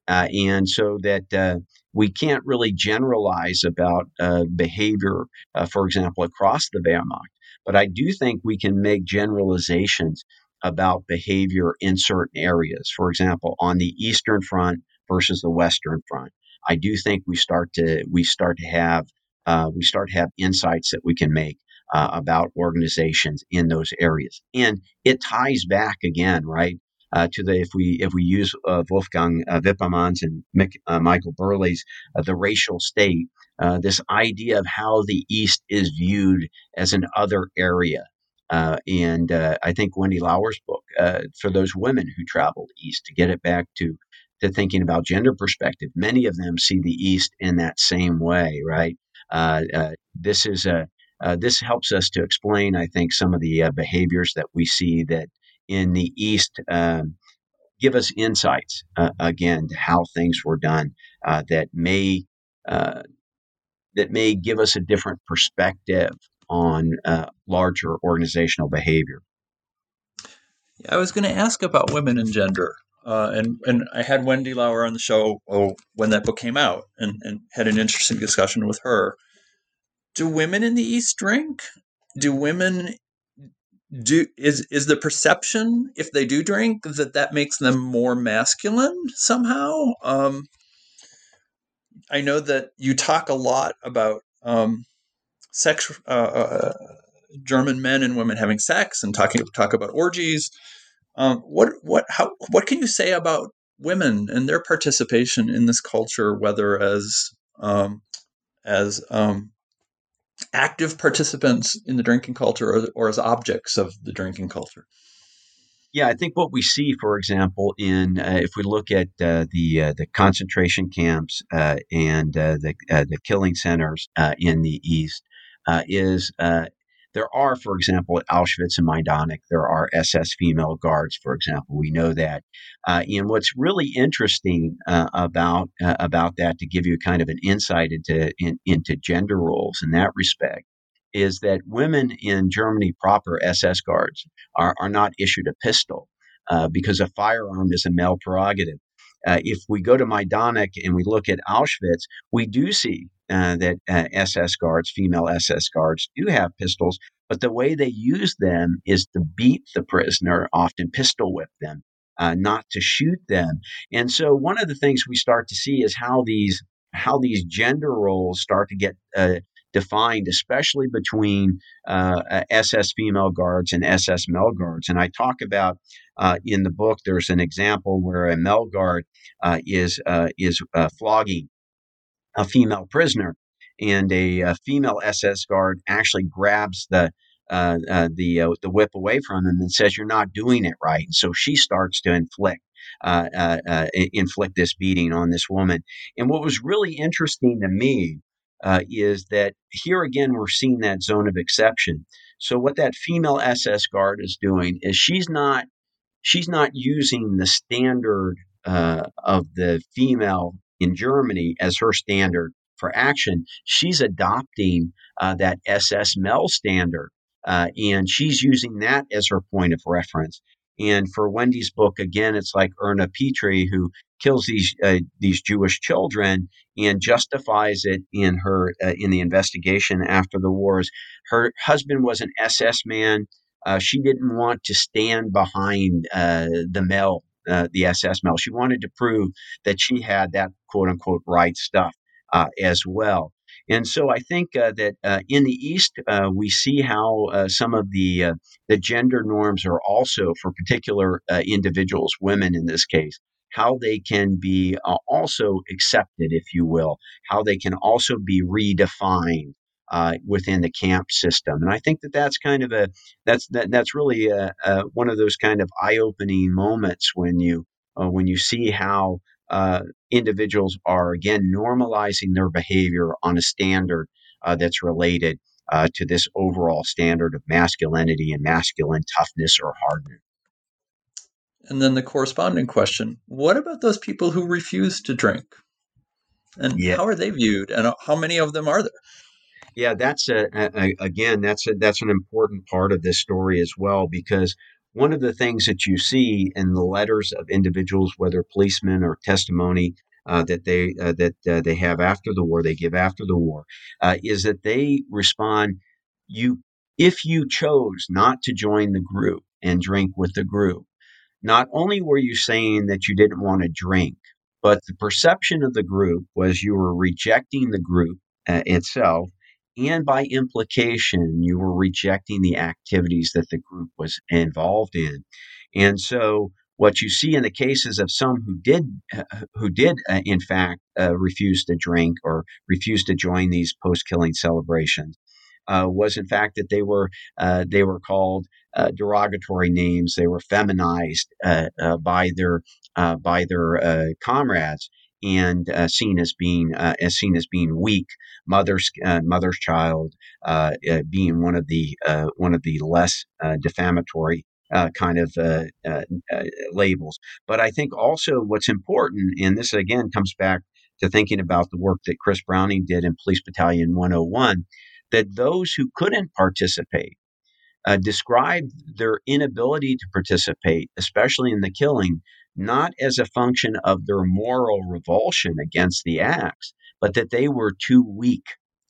Uh, and so that uh, we can't really generalize about uh, behavior, uh, for example, across the Wehrmacht. But I do think we can make generalizations about behavior in certain areas. For example, on the Eastern Front versus the Western Front, I do think we start to we start to have uh, we start to have insights that we can make uh, about organizations in those areas, and it ties back again, right, uh, to the if we if we use uh, Wolfgang uh, Wippermann's and Mick, uh, Michael Burleigh's uh, the racial state, uh, this idea of how the East is viewed as an other area. And I think Wendy Lower's book, for those women who traveled east, to get it back to to thinking about gender perspective, many of them see the East in that same way, right? this is a this helps us to explain, I think, some of the behaviors that we see that in the East um, give us insights uh, again to how things were done uh, that may uh, that may give us a different perspective on uh, larger organizational behavior. I was going to ask about women and gender. Uh, and and I had Wendy Lower on the show oh, when that book came out, and, and had an interesting discussion with her. Do women in the East drink? Do women do is is the perception if they do drink that that makes them more masculine somehow um i know that you talk a lot about um sex uh, uh, german men and women having sex and talking talk about orgies um what what how what can you say about women and their participation in this culture whether as um as um active participants in the drinking culture or, or as objects of the drinking culture? Yeah, I think what we see, for example, in uh, if we look at uh, the uh, the concentration camps uh, and uh, the uh, the killing centers in the East, is there are, for example, at Auschwitz and Majdanek, there are SS female guards, for example. We know that. Uh, and what's really interesting uh, about uh, about that, to give you kind of an insight into in, into gender roles in that respect, is that women in Germany proper SS guards are, are not issued a pistol uh, because a firearm is a male prerogative. Uh, if we go to Majdanek and we look at Auschwitz, we do see uh, that uh, SS guards, female SS guards, do have pistols, but the way they use them is to beat the prisoner, often pistol whip them, uh, not to shoot them. And so, one of the things we start to see is how these how these gender roles start to get uh, defined, especially between SS uh, female guards and SS male guards. And I talk about in the book. There's an example where a male guard is is flogging a female prisoner, and a, a female SS guard actually grabs the uh, uh, the uh, the whip away from him and says, "You're not doing it right." And so she starts to inflict uh, uh, uh, inflict this beating on this woman. And what was really interesting to me is that here again we're seeing that zone of exception. So what that female SS guard is doing is she's not she's not using the standard of the female in Germany as her standard for action, she's adopting uh, that SS Mel standard. Uh, and she's using that as her point of reference. And for Wendy's book, again, it's like Erna Petri, who kills these uh, these Jewish children and justifies it in her uh, in the investigation after the wars. Her husband was an SS man. Uh, she didn't want to stand behind uh, the Mel uh, the SS Mel. She wanted to prove that she had that quote unquote right stuff uh, as well. And so I think uh, that uh, in the East, uh, we see how uh, some of the the gender norms are also for particular individuals, women in this case, how they can be also accepted, if you will, how they can also be redefined uh, within the camp system. And I think that that's kind of a that's that, that's really a, a, one of those kind of eye opening moments when you uh, when you see how uh, individuals are again normalizing their behavior on a standard uh, that's related uh, to this overall standard of masculinity and masculine toughness or hardness. And then the corresponding question what about those people who refuse to drink? And yeah. how are they viewed? And how many of them are there? Yeah, that's a, a, again that's a, that's an important part of this story as well because one of the things that you see in the letters of individuals, whether policemen or testimony uh, that they uh, that uh, they have after the war, they give after the war, uh, is that they respond. You, if you chose not to join the group and drink with the group, not only were you saying that you didn't want to drink, but the perception of the group was you were rejecting the group uh, itself and by implication, you were rejecting the activities that the group was involved in. And so, what you see in the cases of some who did, uh, who did uh, in fact uh, refuse to drink or refuse to join these post-killing celebrations, uh, was in fact that they were uh, they were called uh, derogatory names. They were feminized by their by their comrades and uh, seen as being uh, as seen as being weak. Mother's uh, mother's child uh, uh, being one of the uh, one of the less defamatory kind of labels. But I think also what's important, and this again comes back to thinking about the work that Chris Browning did in Police Battalion 101, that those who couldn't participate uh, described their inability to participate, especially in the killing, not as a function of their moral revulsion against the acts, but that they were too weak,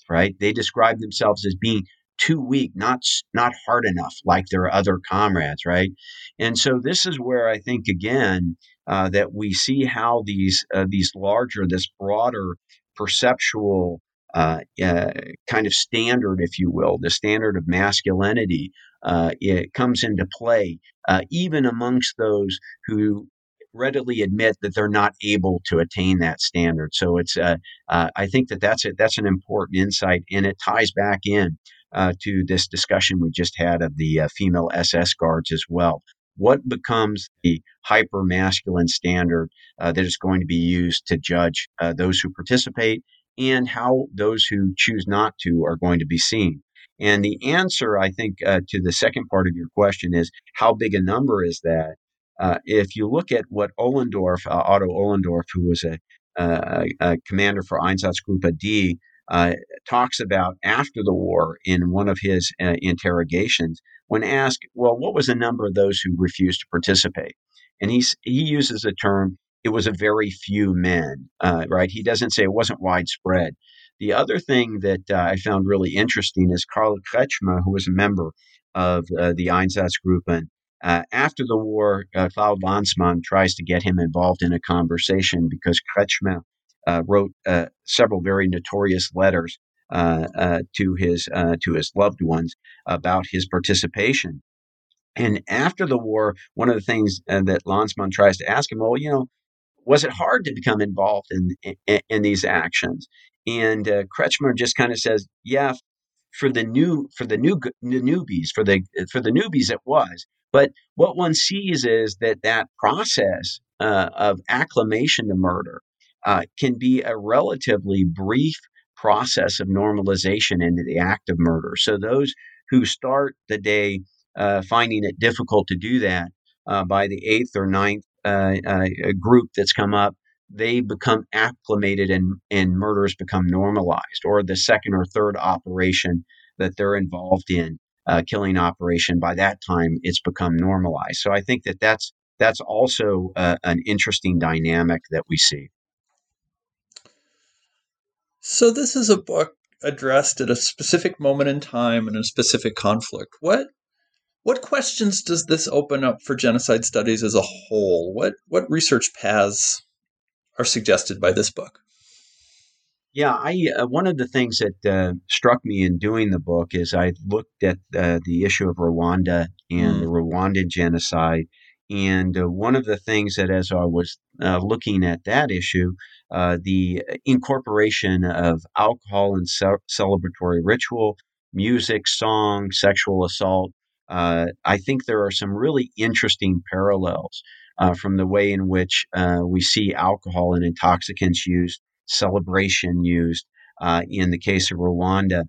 right? They described themselves as being too weak, not not hard enough like their other comrades, right? And so this is where I think again uh, that we see how these uh, these larger, this broader perceptual uh, uh, kind of standard, if you will, the standard of masculinity, uh, it comes into play uh, even amongst those who readily admit that they're not able to attain that standard. So it's uh, uh, I think that that's it. That's an important insight, and it ties back in uh, to this discussion we just had of the uh, female SS guards as well. What becomes the hyper masculine standard uh, that is going to be used to judge uh, those who participate, and how those who choose not to are going to be seen? And the answer, I think, to the second part of your question is how big a number is that? Uh, if you look at what Ohlendorf, uh, Otto Ohlendorf, who was a, a, a commander for Einsatzgruppe D, uh, talks about after the war in one of his uh, interrogations, when asked, "Well, what was the number of those who refused to participate?" and he's, he uses a term, "It was a very few men." Uh, right? He doesn't say it wasn't widespread. The other thing that I found really interesting is Karl Kretschmer, who was a member of the Einsatzgruppen uh, after the war, uh, Lanzmann tries to get him involved in a conversation because Kretschmer uh, wrote uh, several very notorious letters uh, to his to his loved ones about his participation. And after the war, one of the things that Lanzmann tries to ask him, well, you know, was it hard to become involved in in, in these actions? And Kretschmer just kind of says, yeah, for the new for the new the newbies for the for the newbies it was but what one sees is that that process uh, of acclimation to murder uh, can be a relatively brief process of normalization into the act of murder. So those who start the day uh, finding it difficult to do that uh, by the eighth or ninth uh, uh, group that's come up, they become acclimated and, and murders become normalized, or the second or third operation that they're involved in uh, killing operation, by that time it's become normalized. So I think that that's that's also uh, an interesting dynamic that we see. So this is a book addressed at a specific moment in time and a specific conflict. What what questions does this open up for genocide studies as a whole? What what research paths are suggested by this book? Yeah, I uh, one of the things that uh, struck me in doing the book is I looked at uh, the issue of Rwanda and mm. the Rwandan genocide, and uh, one of the things that as I was uh, looking at that issue, uh, the incorporation of alcohol and ce- celebratory ritual, music, song, sexual assault. I think there are some really interesting parallels from the way in which we see alcohol and intoxicants used celebration used uh, in the case of Rwanda.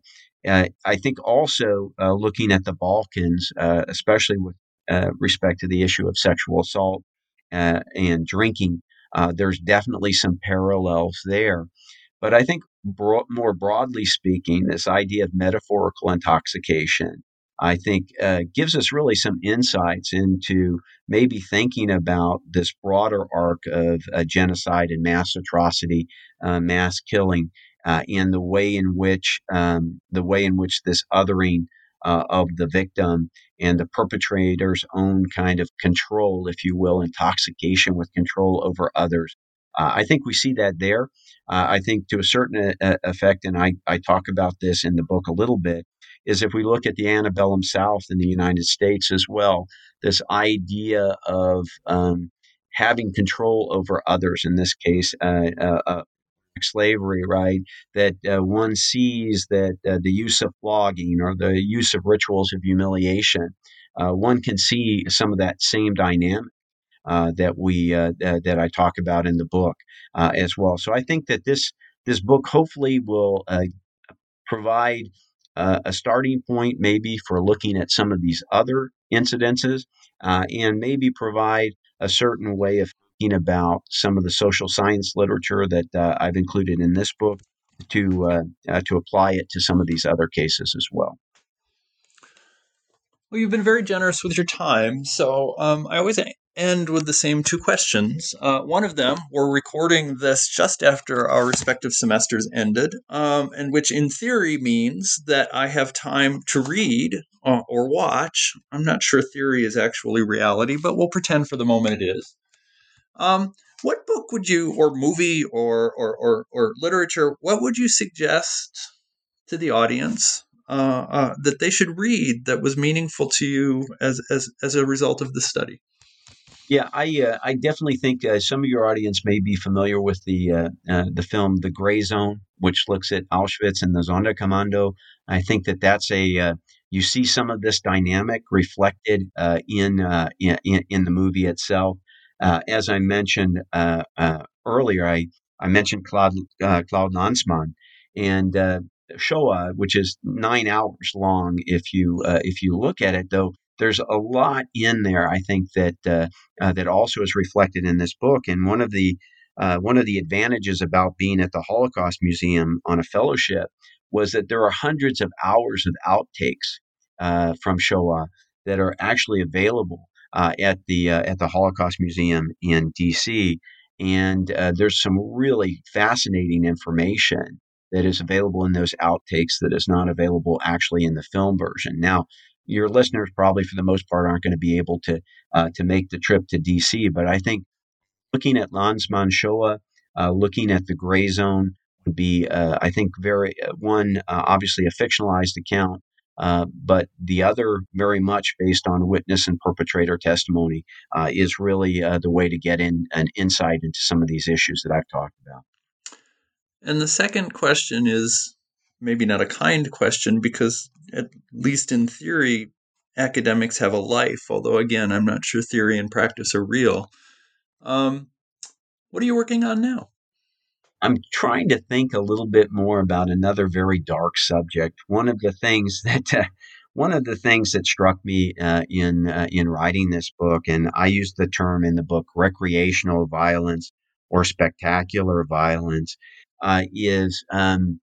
Uh, I think also uh, looking at the Balkans, uh, especially with uh, respect to the issue of sexual assault uh, and drinking, there's definitely some parallels there. But I think bro- more broadly speaking, this idea of metaphorical intoxication I think uh, gives us really some insights into maybe thinking about this broader arc of uh, genocide and mass atrocity, uh, mass killing, uh, and the way in which um, the way in which this othering uh, of the victim and the perpetrator's own kind of control, if you will, intoxication with control over others. Uh, I think we see that there. I think to a certain effect, and I, I talk about this in the book a little bit, is if we look at the antebellum South in the United States as well, this idea of um, having control over others, in this case, uh, uh, uh slavery, right? That uh, one sees that uh, the use of flogging or the use of rituals of humiliation, uh, one can see some of that same dynamic. Uh, that we uh, that I talk about in the book as well. So I think that this this book hopefully will provide a starting point, maybe for looking at some of these other incidences, and maybe provide a certain way of thinking about some of the social science literature that uh, I've included in this book to uh, uh, to apply it to some of these other cases as well. Well, you've been very generous with your time, so um, I always end with the same two questions. Uh, one of them, we're recording this just after our respective semesters ended, um, and which in theory means that I have time to read uh, or watch. I'm not sure theory is actually reality, but we'll pretend for the moment it is. Um, what book would you, or movie, or, or or or literature, what would you suggest to the audience uh, uh, that they should read that was meaningful to you as as as a result of the study? Yeah, I uh, I definitely think uh, some of your audience may be familiar with the uh, uh the film The Gray Zone, which looks at Auschwitz and the Sonderkommando. I think that that's a uh, you see some of this dynamic reflected uh, in, in in the movie itself. Uh, as I mentioned uh, uh, earlier, I, I mentioned Claude, Claude Lanzmann and Shoah, which is nine hours long. If you if you look at it, though, there's a lot in there. I think that that also is reflected in this book. And one of the uh, one of the advantages about being at the Holocaust Museum on a fellowship was that there are hundreds of hours of outtakes uh, from Shoah that are actually available uh, at the uh, at the Holocaust Museum in D.C. And uh, there's some really fascinating information that is available in those outtakes that is not available actually in the film version. Now, your listeners probably for the most part aren't going to be able to uh, to make the trip to DC. But I think looking at Lanzmann Shoah, uh, looking at the gray zone would be, uh, I think, very one obviously a fictionalized account, uh, but the other, very much based on witness and perpetrator testimony, uh, is really uh, the way to get in an insight into some of these issues that I've talked about. And the second question is maybe not a kind question because, at least in theory, academics have a life, although, again, I'm not sure theory and practice are real. Um, what are you working on now? I'm trying to think a little bit more about another very dark subject. One of the things that uh, one of the things that struck me uh, in uh, in writing this book, and I use the term in the book, recreational violence or spectacular violence, uh, is um,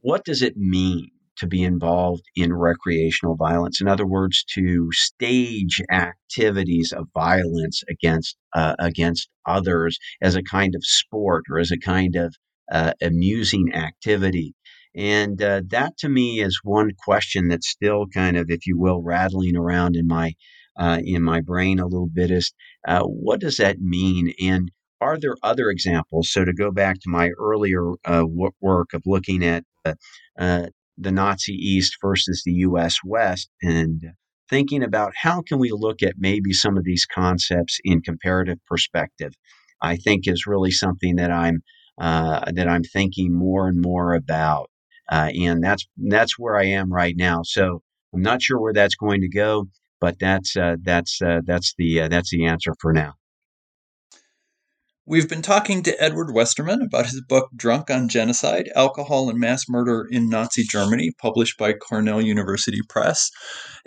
what does it mean to be involved in recreational violence. In other words, to stage activities of violence against uh, against others as a kind of sport or as a kind of uh, amusing activity. And uh, that to me is one question that's still kind of, if you will, rattling around in my uh, in my brain a little bit. Is uh, what does that mean? And are there other examples? So to go back to my earlier uh, work of looking at uh, the Nazi East versus the US West and thinking about how can we look at maybe some of these concepts in comparative perspective i think is really something that i'm uh, that i'm thinking more and more about uh, and that's that's where i am right now. So i'm not sure where that's going to go but that's uh, that's uh, that's the uh, that's the answer for now We've been talking to Edward Westermann about his book Drunk on Genocide Alcohol and Mass Murder in Nazi Germany, published by Cornell University Press.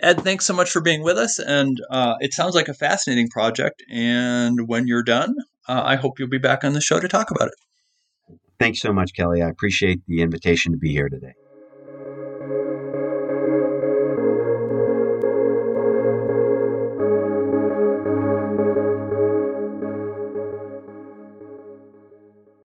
Ed, thanks so much for being with us. And uh, it sounds like a fascinating project. And when you're done, uh, I hope you'll be back on the show to talk about it. Thanks so much, Kelly. I appreciate the invitation to be here today.